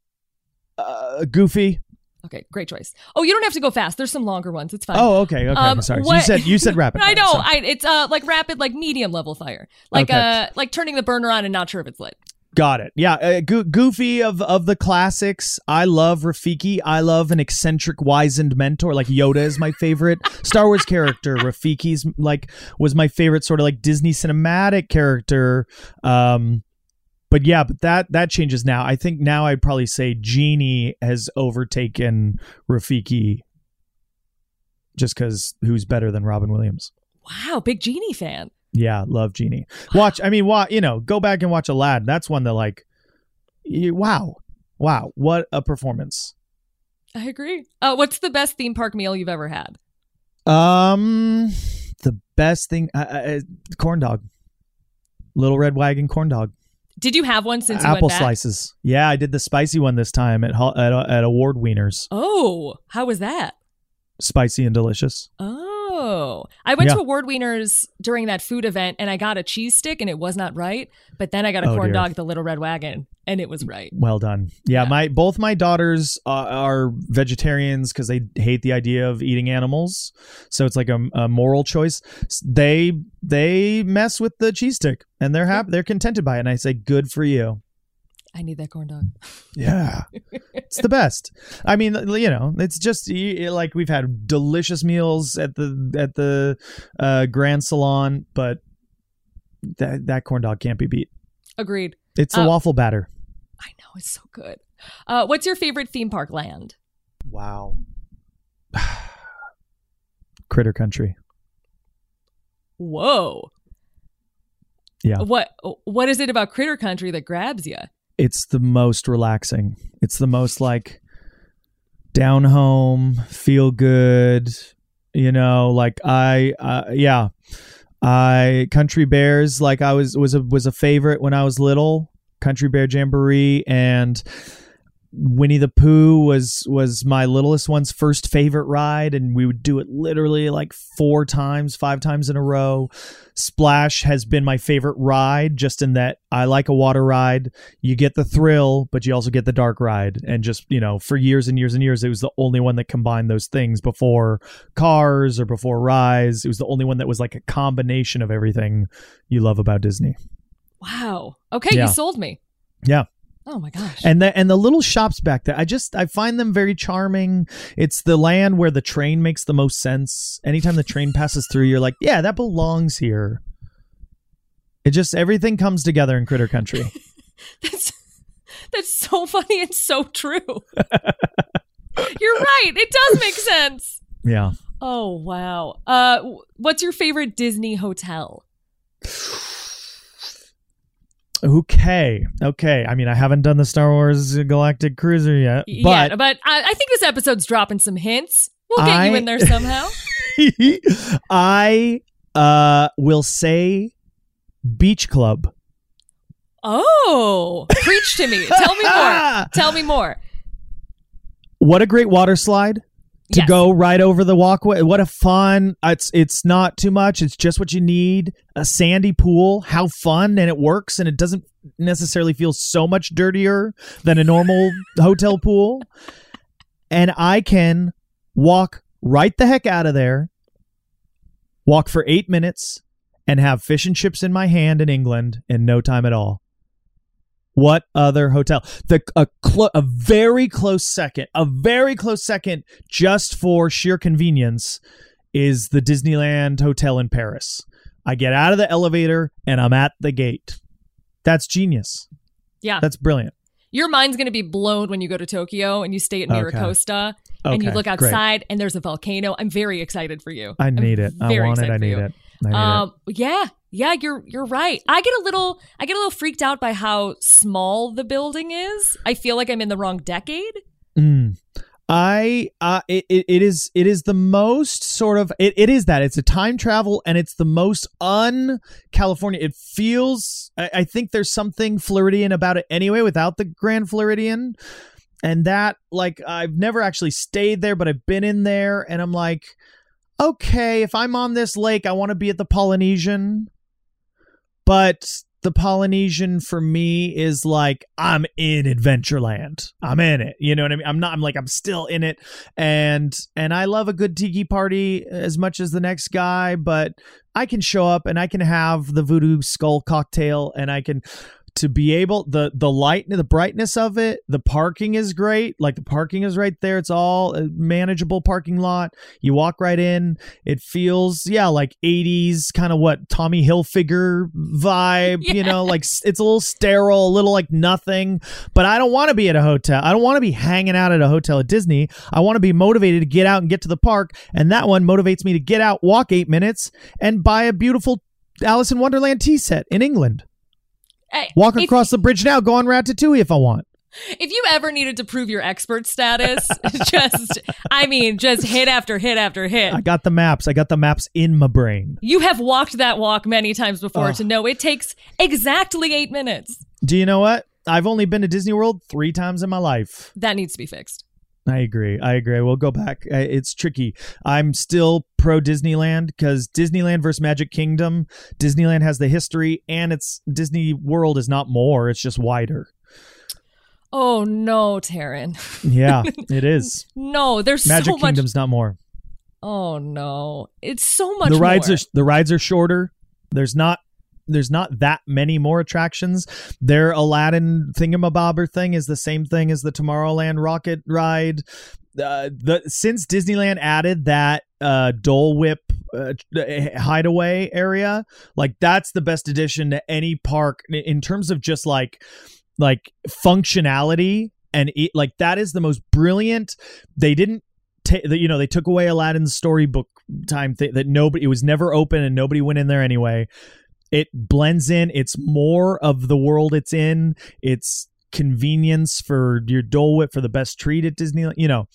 Uh, goofy. Okay, great choice. Oh, you don't have to go fast. There's some longer ones. It's fine. Oh, okay. Okay. Um, I'm sorry. So you said you said [laughs] rapid. I fire, know. so- I it's uh like rapid, like medium level fire, like Okay. uh like turning the burner on and not sure if it's lit. Got it. Yeah, uh, Go- Goofy of of the classics. I love Rafiki. I love an eccentric, wizened mentor. Like Yoda is my favorite [laughs] Star Wars character. Rafiki's like was my favorite sort of like Disney cinematic character. Um, but yeah, but that that changes now. I think now I'd probably say Genie has overtaken Rafiki. Just because who's better than Robin Williams? Wow, big genie fan. Yeah, love Genie. Watch, I mean, wa- you know, go back and watch Aladdin. That's one that like, you, wow, wow, what a performance. I agree. Uh, what's the best theme park meal you've ever had? Um, the best thing, uh, uh, corn dog, Little Red Wagon corn dog, Did you have one since you apple slices. Yeah, I did the spicy one this time at at, at Award Wieners. Oh, how was that? Spicy and delicious. Oh, I went Yeah. to Award Wieners during that food event and I got a cheese stick and it was not right. But then I got a Oh, corn dear. dog, at the Little Red Wagon, and it was right. Well done. Yeah, Yeah. my both my daughters uh, are vegetarians because they hate the idea of eating animals. So it's like a, a moral choice. They they mess with the cheese stick and they're happy. They're contented by it. And I say, good for you. I need that corn dog. [laughs] Yeah, it's the best. I mean, you know, it's just like we've had delicious meals at the at the uh, Grand Salon, but that that corn dog can't be beat. Agreed. It's a Uh, waffle batter. I know it's so good. Uh, what's your favorite theme park land? Wow. [sighs] Critter Country. Whoa. Yeah. What what is it about Critter Country that grabs you? It's the most relaxing. It's the most like down home, feel good. You know, like I, uh, yeah, I Country Bears. Like I was was a was a favorite when I was little. Country Bear Jamboree and Winnie the Pooh was was my littlest one's first favorite ride, and we would do it literally like four times, five times in a row. Splash has been my favorite ride, just in that I like a water ride. You get the thrill, but you also get the dark ride, and just you know, for years and years and years, it was the only one that combined those things before Cars or before Rise. It was the only one that was like a combination of everything you love about Disney. Wow. Okay, Yeah. you sold me. Yeah. Oh my gosh. and the and the little shops back there i just i find them very charming it's the land where the train makes the most sense anytime the train passes through you're like yeah that belongs here it just everything comes together in critter country [laughs] That's that's so funny and so true. [laughs] You're right. It does make sense. yeah Oh wow. Uh, what's your favorite Disney hotel? [sighs] [laughs] okay okay i mean i haven't done the star wars galactic cruiser yet but yeah, but I, I think this episode's dropping some hints. We'll get I- you in there somehow. [laughs] i uh will say beach club oh, preach to me. Tell me more. [laughs] Tell me more. what a great water slide to Yes. go right over the walkway. What a fun! Uh, it's it's not too much. It's just what you need. A sandy pool. How fun and it works and it doesn't necessarily feel so much dirtier than a normal [laughs] hotel pool. And I can walk right the heck out of there. Walk for eight minutes and have fish and chips in my hand in England in no time at all. What other hotel? The a clo- a very close second, a very close second, just for sheer convenience, is the Disneyland Hotel in Paris. I get out of the elevator and I'm at the gate. That's genius. Yeah. That's brilliant. Your mind's going to be blown when you go to Tokyo and you stay at Okay. Miracosta and you Okay, look great. outside and there's a volcano. I'm very excited for you. I I'm need it. I want it. I need it. I need Um, yeah, yeah, you're you're right. I get a little I get a little freaked out by how small the building is. I feel like I'm in the wrong decade. Mm. I uh it, it, is it is the most sort of it, it is that it's a time travel and it's the most un California it feels I, I think there's something Floridian about it anyway without the Grand Floridian and that like I've never actually stayed there but I've been in there and I'm like okay if I'm on this lake I want to be at the Polynesian but the Polynesian for me is like I'm in Adventureland. I'm in it. You know what I mean? I'm not I'm like I'm still in it and and I love a good tiki party as much as the next guy, but I can show up and I can have the voodoo skull cocktail and I can to be able the the light the brightness of it the parking is great. Like the parking is right there. It's all a manageable parking lot. You walk right in. It feels yeah like 80s kind of what tommy hilfiger vibe you know [laughs] like it's a little sterile a little like nothing. But i don't want to be at a hotel. I don't want to be hanging out at a hotel at disney. I want to be motivated to get out and get to the park. And that one motivates me to get out walk eight minutes and buy a beautiful alice in wonderland tea set in england walk if- across the bridge now go on ratatouille if i want If you ever needed to prove your expert status, [laughs] just I mean, just hit after hit after hit. i got the maps i got the maps in my brain You have walked that walk many times before Ugh. to know it takes exactly eight minutes. do you know what i've only been to disney world three times in my life That needs to be fixed. I agree. I agree. We'll go back. It's tricky. I'm still pro Disneyland because Disneyland versus Magic Kingdom. Disneyland has the history, and it's Disney World is not more. It's just wider. Oh no, Taran. Yeah, [laughs] it is. No, there's Magic so much. Kingdom's not more. Oh no, it's so much. the rides more. are the rides are shorter. There's not there's not that many more attractions. Their Aladdin thingamabobber thing is the same thing as the Tomorrowland rocket ride. Uh, the since Disneyland added that uh, Dole Whip uh, hideaway area, like that's the best addition to any park in terms of just like like functionality and it, like that is the most brilliant. They didn't take you know they took away Aladdin's storybook time thing that nobody it was never open and nobody went in there anyway. It blends in. It's more of the world it's in. It's convenience for your Dole Whip for the best treat at Disneyland. You know,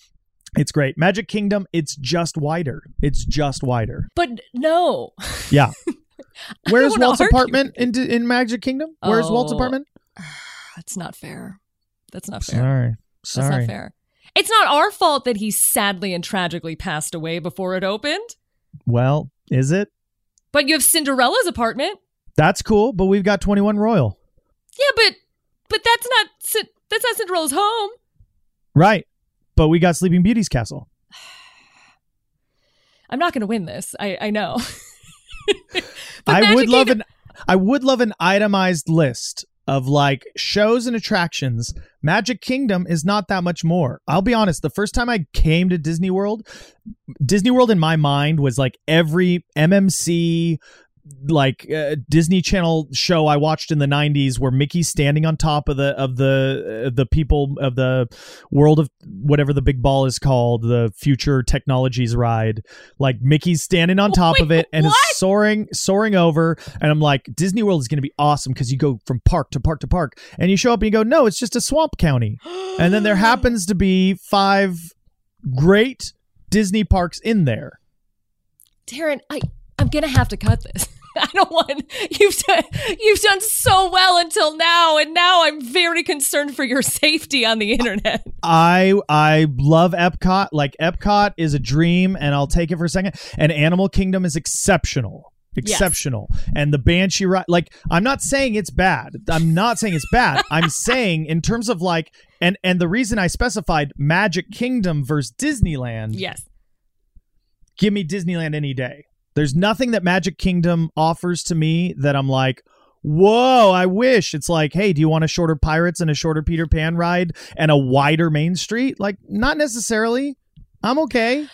it's great. Magic Kingdom, it's just wider. It's just wider. But no. Yeah. [laughs] Where's Walt's argue apartment in in Magic Kingdom? Where's Walt's Oh. apartment? [sighs] That's not fair. That's not fair. Sorry. That's Sorry. not fair. It's not our fault that he sadly and tragically passed away before it opened. Well, is it? But you have Cinderella's apartment. That's cool, but we've got 21 Royal. Yeah, but but that's not that's not Cinderella's home. Right. But we got Sleeping Beauty's castle. [sighs] I'm not going to win this. I I know. [laughs] I Magic would love Kingdom- an I would love an itemized list of like shows and attractions. Magic Kingdom is not that much more. I'll be honest, the first time I came to Disney World, Disney World in my mind was like every MMC like uh, Disney Channel show I watched in the 90s where Mickey's standing on top of the of the uh, the people of the world of whatever the big ball is called the future technologies ride. Like Mickey's standing on [laughs] top of it and what? is soaring soaring over. And I'm like Disney World is going to be awesome cuz you go from park to park to park. And you show up and you go no it's just a swamp county. And then there [gasps] happens to be five great Disney parks in there. Darren, I I'm gonna have to cut this. [laughs] I don't want you've done you've done so well until now, and now I'm very concerned for your safety on the internet. I I love Epcot. Like Epcot is a dream, and I'll take it for a second. And Animal Kingdom is exceptional, exceptional. And the Banshee ride, like I'm not saying it's bad. I'm not saying it's bad. [laughs] I'm saying in terms of like, and and the reason I specified Magic Kingdom versus Disneyland. Yes. Give me Disneyland any day. There's nothing that Magic Kingdom offers to me that I'm like. Whoa, I wish. It's like, hey, do you want a shorter Pirates and a shorter Peter Pan ride and a wider Main Street? Like, not necessarily. I'm okay.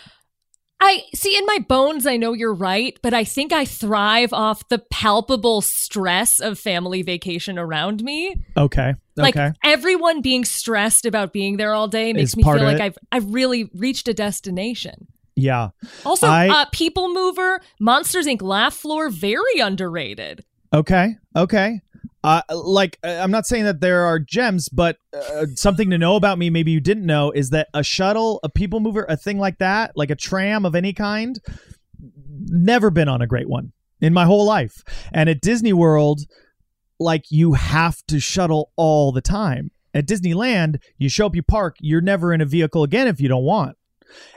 I see in my bones, I know you're right, but I think I thrive off the palpable stress of family vacation around me. Okay. Like okay. everyone being stressed about being there all day makes Is me feel like it. I've I've really reached a destination. Yeah. Also, I- uh, People Mover, Monsters Inc. Laugh Floor, very underrated. Okay. Okay. Uh, like uh, I'm not saying that there are gems, but uh, something to know about me, maybe you didn't know, is that a shuttle, a people mover, a thing like that, like a tram of any kind, never been on a great one in my whole life. And at Disney World, like you have to shuttle all the time. At Disneyland, you show up, you park, you're never in a vehicle again if you don't want.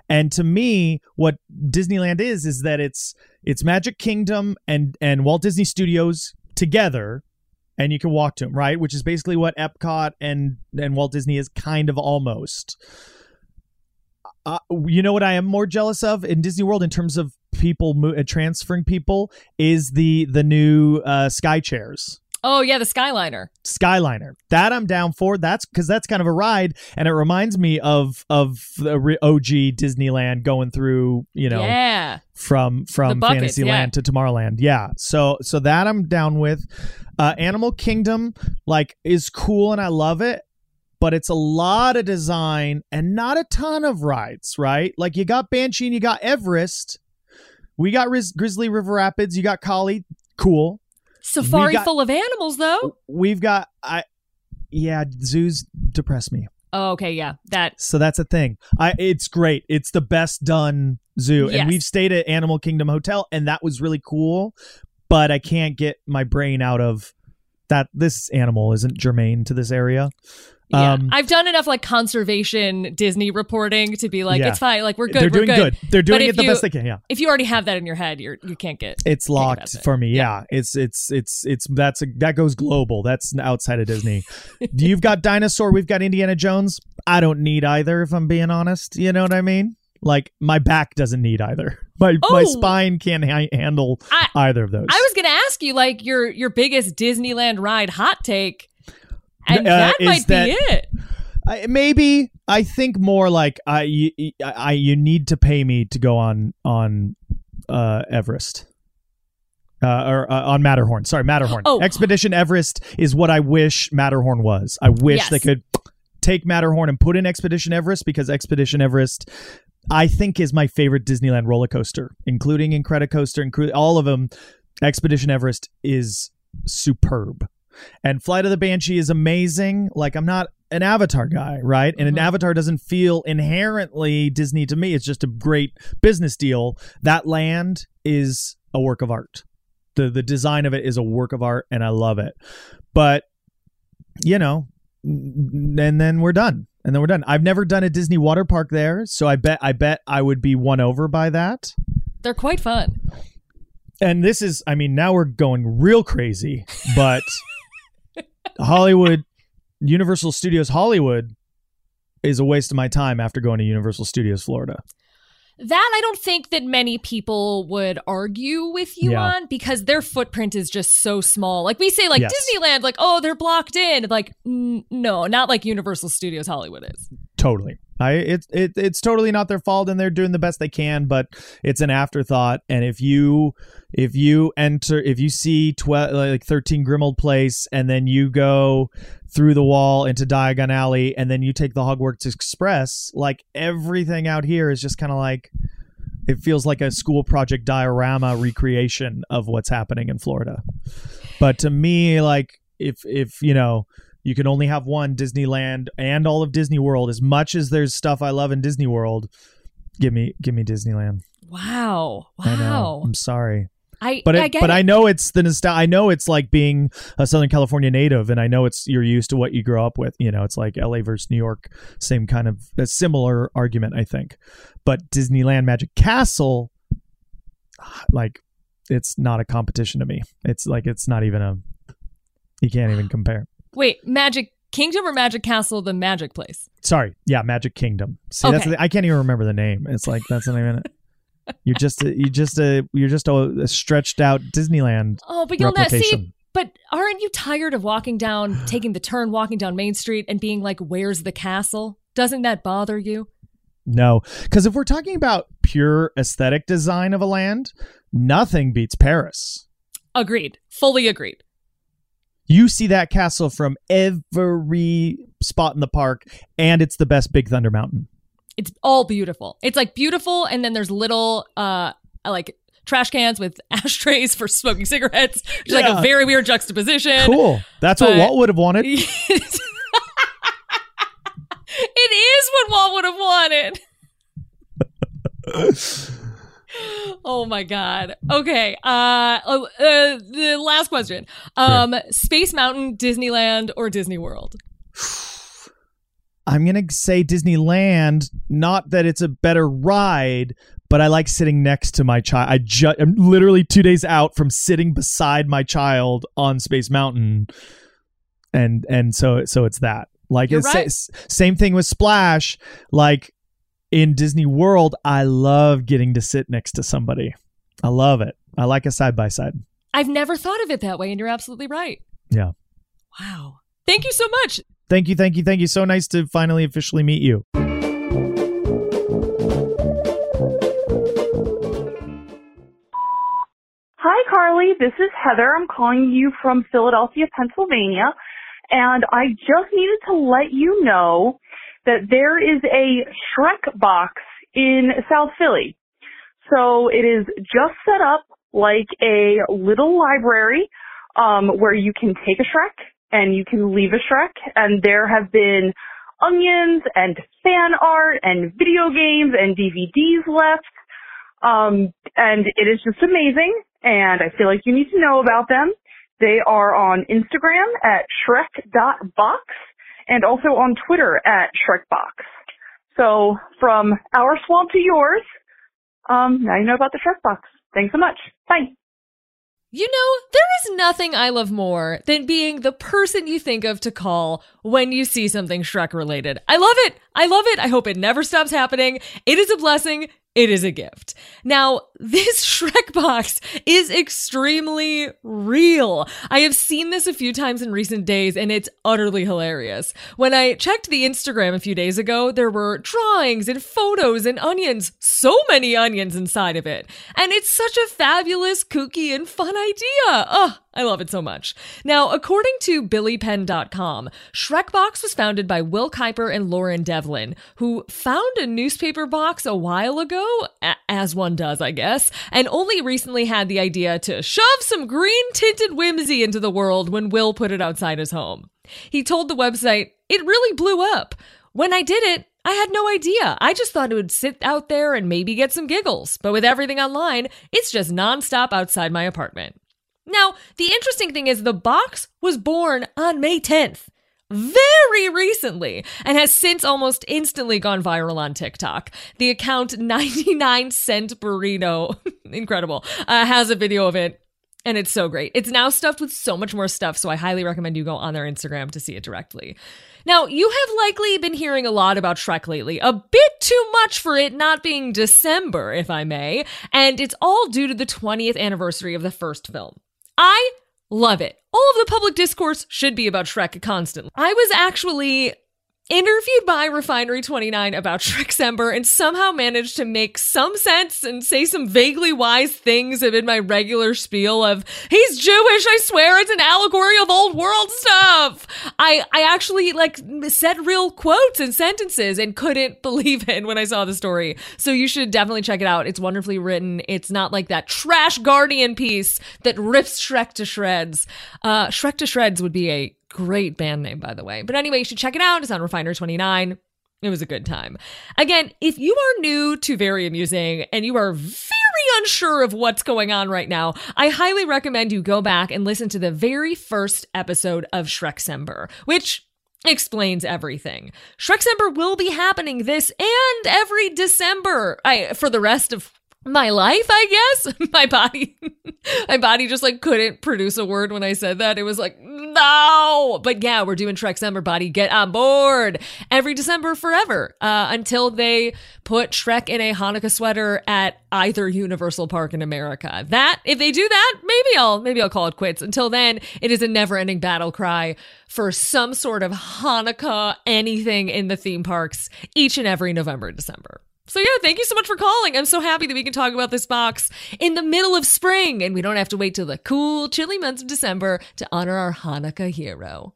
And to me, what Disneyland is is that it's it's Magic Kingdom and and Walt Disney Studios together, and you can walk to them, right? Which is basically what Epcot and and Walt Disney is kind of almost. Uh, you know what I am more jealous of in Disney World in terms of people mo- transferring people is the the new uh, Sky Chairs. Oh yeah, the Skyliner. Skyliner. That I'm down for. That's because that's kind of a ride, and it reminds me of of the OG Disneyland going through, you know, yeah. from from buckets, Fantasyland yeah. to Tomorrowland. Yeah. So so that I'm down with. Uh, Animal Kingdom like is cool and I love it, but it's a lot of design and not a ton of rides, right? Like you got Banshee and you got Everest. We got Riz- Grizzly River Rapids. You got Kali. Cool. Safari got- full of animals though. We've got I. Yeah, zoos depress me. Oh, okay, yeah. That So that's a thing. I it's great. It's the best done zoo. Yes. And we've stayed at Animal Kingdom Hotel and that was really cool, but I can't get my brain out of that this animal isn't germane to this area. Yeah. Um, I've done enough like conservation Disney reporting to be like, Yeah. it's fine, like we're good. They're we're doing good. They're doing But it the you- best they can. Yeah. If you already have that in your head, you're you can't get It's locked for me. Yeah. Yeah. It's it's it's it's that's a, that goes global. That's outside of Disney. [laughs] You've got dinosaur, we've got Indiana Jones. I don't need either if I'm being honest. You know what I mean? Like my back doesn't need either. [laughs] My my Oh. spine can't ha- handle I- either of those. I was gonna ask you like your your biggest Disneyland ride hot take, and Uh, that might that- be it. I, maybe I think more like I, you, I you need to pay me to go on on uh, Everest. Uh, or uh, on Matterhorn. Sorry, Matterhorn. Oh. Expedition Everest is what I wish Matterhorn was. I wish Yes. they could take Matterhorn and put in Expedition Everest because Expedition Everest, I think, is my favorite Disneyland roller coaster, including Incredicoaster, including all of them. Expedition Everest is superb. And Flight of the Banshee is amazing. Like I'm not an Avatar guy, right? And an Mhm. Avatar doesn't feel inherently Disney to me. It's just a great business deal. That land is a work of art. The the design of it is a work of art and I love it. But you know, and then we're done. And then we're done. I've never done a Disney water park there, so I bet I bet I would be won over by that. They're quite fun. And this is I mean, now we're going real crazy, but [laughs] Hollywood Universal Studios Hollywood is a waste of my time after going to Universal Studios Florida. That I don't think that many people would argue with you Yeah. on because their footprint is just so small. Like we say, like Yes. Disneyland, like oh they're blocked in. Like n- no, not like Universal Studios Hollywood is. Totally. I it's it, it's totally not their fault and they're doing the best they can, but it's an afterthought. And if you if you enter if you see twelve like thirteen Grimmauld Place and then you go through the wall into Diagon Alley and then you take the Hogwarts Express, like everything out here is just kind of like it feels like a school project diorama recreation of what's happening in Florida. But to me, like if if you know you can only have one Disneyland and all of Disney World. As much as there's stuff I love in Disney World, give me give me Disneyland. Wow, I know. wow. I'm sorry, I but I it, but it. I know it's the nostalgia. I know it's like being a Southern California native, and I know it's you're used to what you grow up with. You know, it's like L.A. versus New York, same kind of a similar argument, I think. But Disneyland Magic Castle, [sighs] like, it's not a competition to me. It's like it's not even a. You can't even [sighs] compare. Wait, Magic Kingdom or Magic Castle, the magic place? Sorry, yeah, Magic Kingdom. See, that's the, I can't even remember the name. It's like that's not it. You're just a, you just uh, a uh, you're just a, a stretched out Disneyland Oh, but you'll not see. But aren't you tired of walking down, taking the turn, walking down Main Street, and being like, "Where's the castle?" Doesn't that bother you? No, because if we're talking about pure aesthetic design of a land, nothing beats Paris. Agreed. Fully agreed. You see that castle from every spot in the park, and it's the best Big Thunder Mountain. It's all beautiful. It's like beautiful, and then there's little uh like trash cans with [laughs] ashtrays for smoking cigarettes. Which is like a very weird juxtaposition. Cool. That's what Walt would have wanted. [laughs] it is what Walt would have wanted. [laughs] oh my god. Okay. Uh, oh, uh the last question. Um Space Mountain, Disneyland or Disney World? I'm gonna say Disneyland. Not that it's a better ride, but I like sitting next to my child. I ju- I'm literally two days out from sitting beside my child on Space Mountain, and and so so it's that. Like it's right. s- same thing with Splash. Like in Disney World, I love getting to sit next to somebody. I love it. I like a side by side. I've never thought of it that way, and you're absolutely right. Yeah. Wow. Thank you so much. Thank you, thank you, thank you. So nice to finally officially meet you. Hi, Carlye. This is Heather. I'm calling you from Philadelphia, Pennsylvania. And I just needed to let you know that there is a Shrek box in South Philly. So it is just set up like a little library um, where you can take a Shrek and you can leave a Shrek. And there have been onions and fan art and video games and DVDs left. Um, and it is just amazing, and I feel like you need to know about them. They are on Instagram at shrek.box and also on Twitter at shrekbox. So from our swamp to yours, um, now you know about the Shrek box. Thanks so much. Bye. You know, there is nothing I love more than being the person you think of to call when you see something Shrek related. I love it. I love it. I hope it never stops happening. It is a blessing. It is a gift. Now, this [laughs] Shrek box is extremely real. I have seen this a few times in recent days and it's utterly hilarious. When I checked the Instagram a few days ago, there were drawings and photos and onions, so many onions inside of it. And it's such a fabulous, kooky, and fun idea. Ugh, I love it so much. Now, according to BillyPenn.com, Shrekbox was founded by Will Kuiper and Lauren Devlin, who found a newspaper box a while ago, as one does, I guess, and only recently had the idea to shove some green tinted whimsy into the world when Will put it outside his home. He told the website, It really blew up. When I did it, I had no idea. I just thought it would sit out there and maybe get some giggles. But with everything online, it's just nonstop outside my apartment. Now, the interesting thing is the box was born on May 10th, very recently, and has since almost instantly gone viral on TikTok. The account 99 Cent Burrito, [laughs] incredible, uh, has a video of it. And it's so great. It's now stuffed with so much more stuff, so I highly recommend you go on their Instagram to see it directly. Now, you have likely been hearing a lot about Shrek lately, a bit too much for it not being December, if I may, and it's all due to the 20th anniversary of the first film. I love it. All of the public discourse should be about Shrek constantly. I was actually interviewed by Refinery 29 about Shreksember and somehow managed to make some sense and say some vaguely wise things amid my regular spiel of he's Jewish, I swear it's an allegory of old world stuff. I I actually like said real quotes and sentences and couldn't [laughs] believe it when I saw the story. So you should definitely check it out. It's wonderfully written. It's not like that trash Guardian piece that rips Shrek to shreds. Uh Shrek to shreds would be a Great band name, by the way. But anyway, you should check it out. It's on Refinery 29. It was a good time. Again, if you are new to Very Amusing and you are very unsure of what's going on right now, I highly recommend you go back and listen to the very first episode of Shreksember, which explains everything. Shreksember will be happening this and every December I, for the rest of my life, I guess. [laughs] my body, my body just like couldn't produce a word when I said that. It was like, no. But yeah, we're doing Shreksember, body. Get on board every December forever uh, until they put Shrek in a Hanukkah sweater at either Universal Park in America. That, if they do that, maybe I'll, maybe I'll call it quits. Until then, it is a never ending battle cry for some sort of Hanukkah anything in the theme parks each and every November and December. So, yeah, thank you so much for calling. I'm so happy that we can talk about this box in the middle of spring and we don't have to wait till the cool, chilly months of December to honor our Hanukkah hero.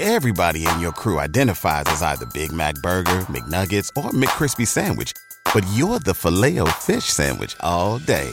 Everybody in your crew identifies as either Big Mac Burger, McNuggets, or McCrispy Sandwich, but you're the filet fish Sandwich all day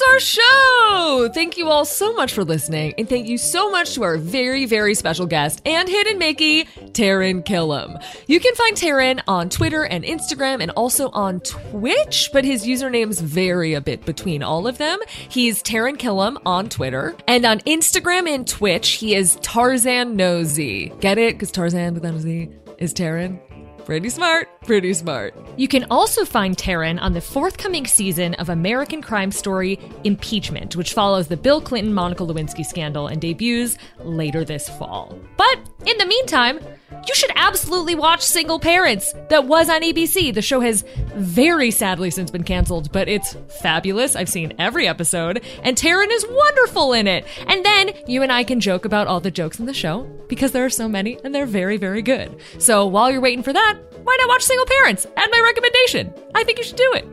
That's our show! Thank you all so much for listening, and thank you so much to our very, very special guest and hidden Mickey, Taran Killam. You can find Taran on Twitter and Instagram and also on Twitch, but his usernames vary a bit between all of them. He's Taran Killam on Twitter, and on Instagram and Twitch, he is Tarzan Nosy. Get it? Because Tarzan without a Z is Taran. Pretty smart, pretty smart. You can also find Taran on the forthcoming season of American crime story Impeachment, which follows the Bill Clinton Monica Lewinsky scandal and debuts later this fall. But in the meantime, you should absolutely watch Single Parents. That was on ABC. The show has very sadly since been canceled, but it's fabulous. I've seen every episode, and Taran is wonderful in it. And then you and I can joke about all the jokes in the show because there are so many and they're very, very good. So while you're waiting for that, why not watch Single Parents? Add my recommendation. I think you should do it.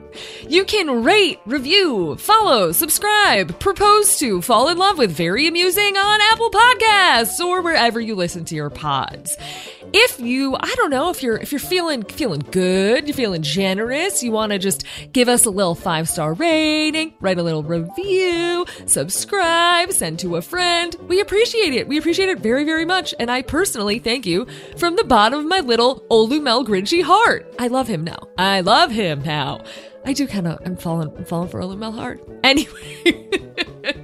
You can rate, review, follow, subscribe, propose to, fall in love with Very Amusing on Apple Podcasts or wherever you listen to your pods. If you, I don't know, if you're if you're feeling feeling good, you're feeling generous, you want to just give us a little five star rating, write a little review, subscribe, send to a friend. We appreciate it. We appreciate it very very much, and I personally thank you from the bottom of my little 'Olu Mel Grinchy heart. I love him now. I love him now. I do kind of. I'm falling. I'm falling for 'Olu Mel heart. [laughs] Anyway. [laughs]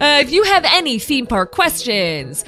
Uh, if you have any theme park questions,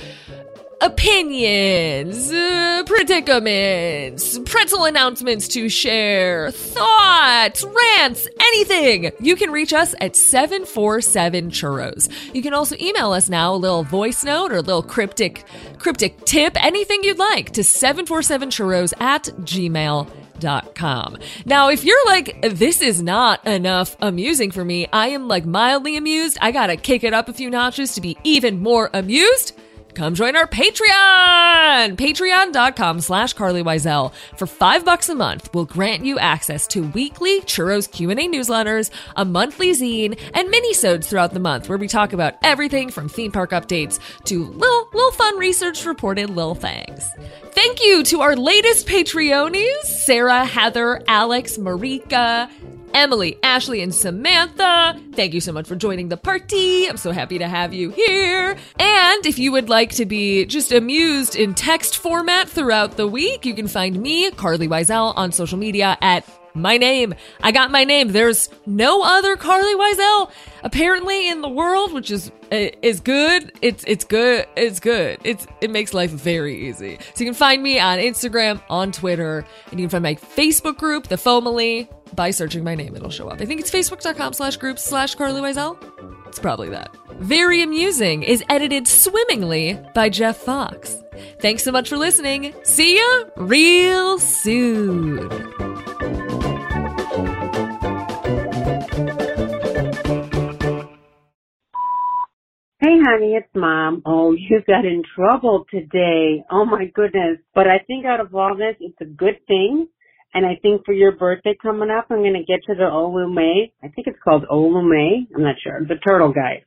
opinions, uh, predicaments, pretzel announcements to share, thoughts, rants, anything, you can reach us at 747 churros. You can also email us now a little voice note or a little cryptic cryptic tip, anything you'd like to 747churros at gmail.com. Now, if you're like, this is not enough amusing for me, I am like mildly amused. I gotta kick it up a few notches to be even more amused come join our Patreon! Patreon.com slash Carlye Wisel. For five bucks a month, we'll grant you access to weekly Churros Q&A newsletters, a monthly zine, and mini-sodes throughout the month where we talk about everything from theme park updates to little, little fun research reported little things. Thank you to our latest Patreonies, Sarah, Heather, Alex, Marika, Emily, Ashley, and Samantha. Thank you so much for joining the party. I'm so happy to have you here. And if you would like to be just amused in text format throughout the week, you can find me, Carlye Wisel, on social media at my name. I got my name. There's no other Carlye Wisel apparently in the world, which is uh, is good. It's it's good. It's good. It's it makes life very easy. So you can find me on Instagram, on Twitter, and you can find my Facebook group, the Fomily by searching my name, it'll show up. I think it's facebook.com slash groups slash Carlye Wisel. It's probably that. Very Amusing is edited swimmingly by Jeff Fox. Thanks so much for listening. See ya real soon. Hey, honey, it's mom. Oh, you got in trouble today. Oh my goodness. But I think out of all this, it's a good thing and I think for your birthday coming up, I'm going to get to the Olume. I think it's called Olume. I'm not sure. The turtle guy.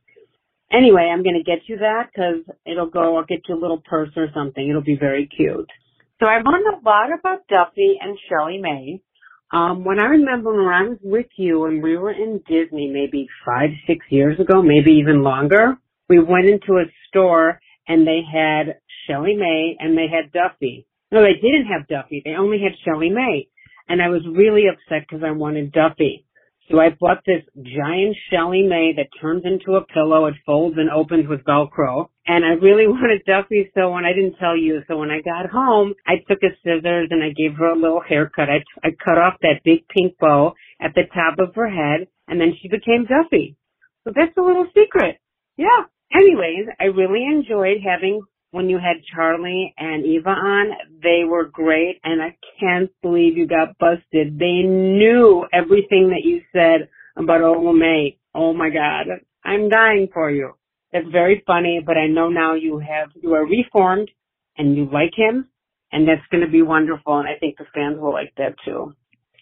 Anyway, I'm going to get you that because it'll go, I'll get you a little purse or something. It'll be very cute. So I learned a lot about Duffy and ShellieMay. Um, when I remember when I was with you and we were in Disney maybe five, six years ago, maybe even longer, we went into a store and they had ShellieMay and they had Duffy. No, they didn't have Duffy. They only had ShellieMay and I was really upset because I wanted Duffy. So I bought this giant ShellieMay that turns into a pillow. It folds and opens with Velcro. And I really [laughs] wanted Duffy, so when I didn't tell you, so when I got home, I took a scissors and I gave her a little haircut. I, I cut off that big pink bow at the top of her head, and then she became Duffy. So that's a little secret. Yeah. Anyways, I really enjoyed having when you had Charlie and Eva on, they were great and I can't believe you got busted. They knew everything that you said about Olame. Oh my God. I'm dying for you. That's very funny, but I know now you have, you are reformed and you like him and that's going to be wonderful and I think the fans will like that too.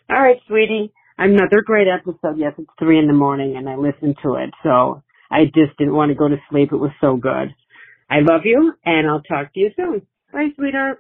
All right, sweetie. Another great episode. Yes, it's three in the morning and I listened to it. So I just didn't want to go to sleep. It was so good. I love you, and I'll talk to you soon. Bye, sweetheart.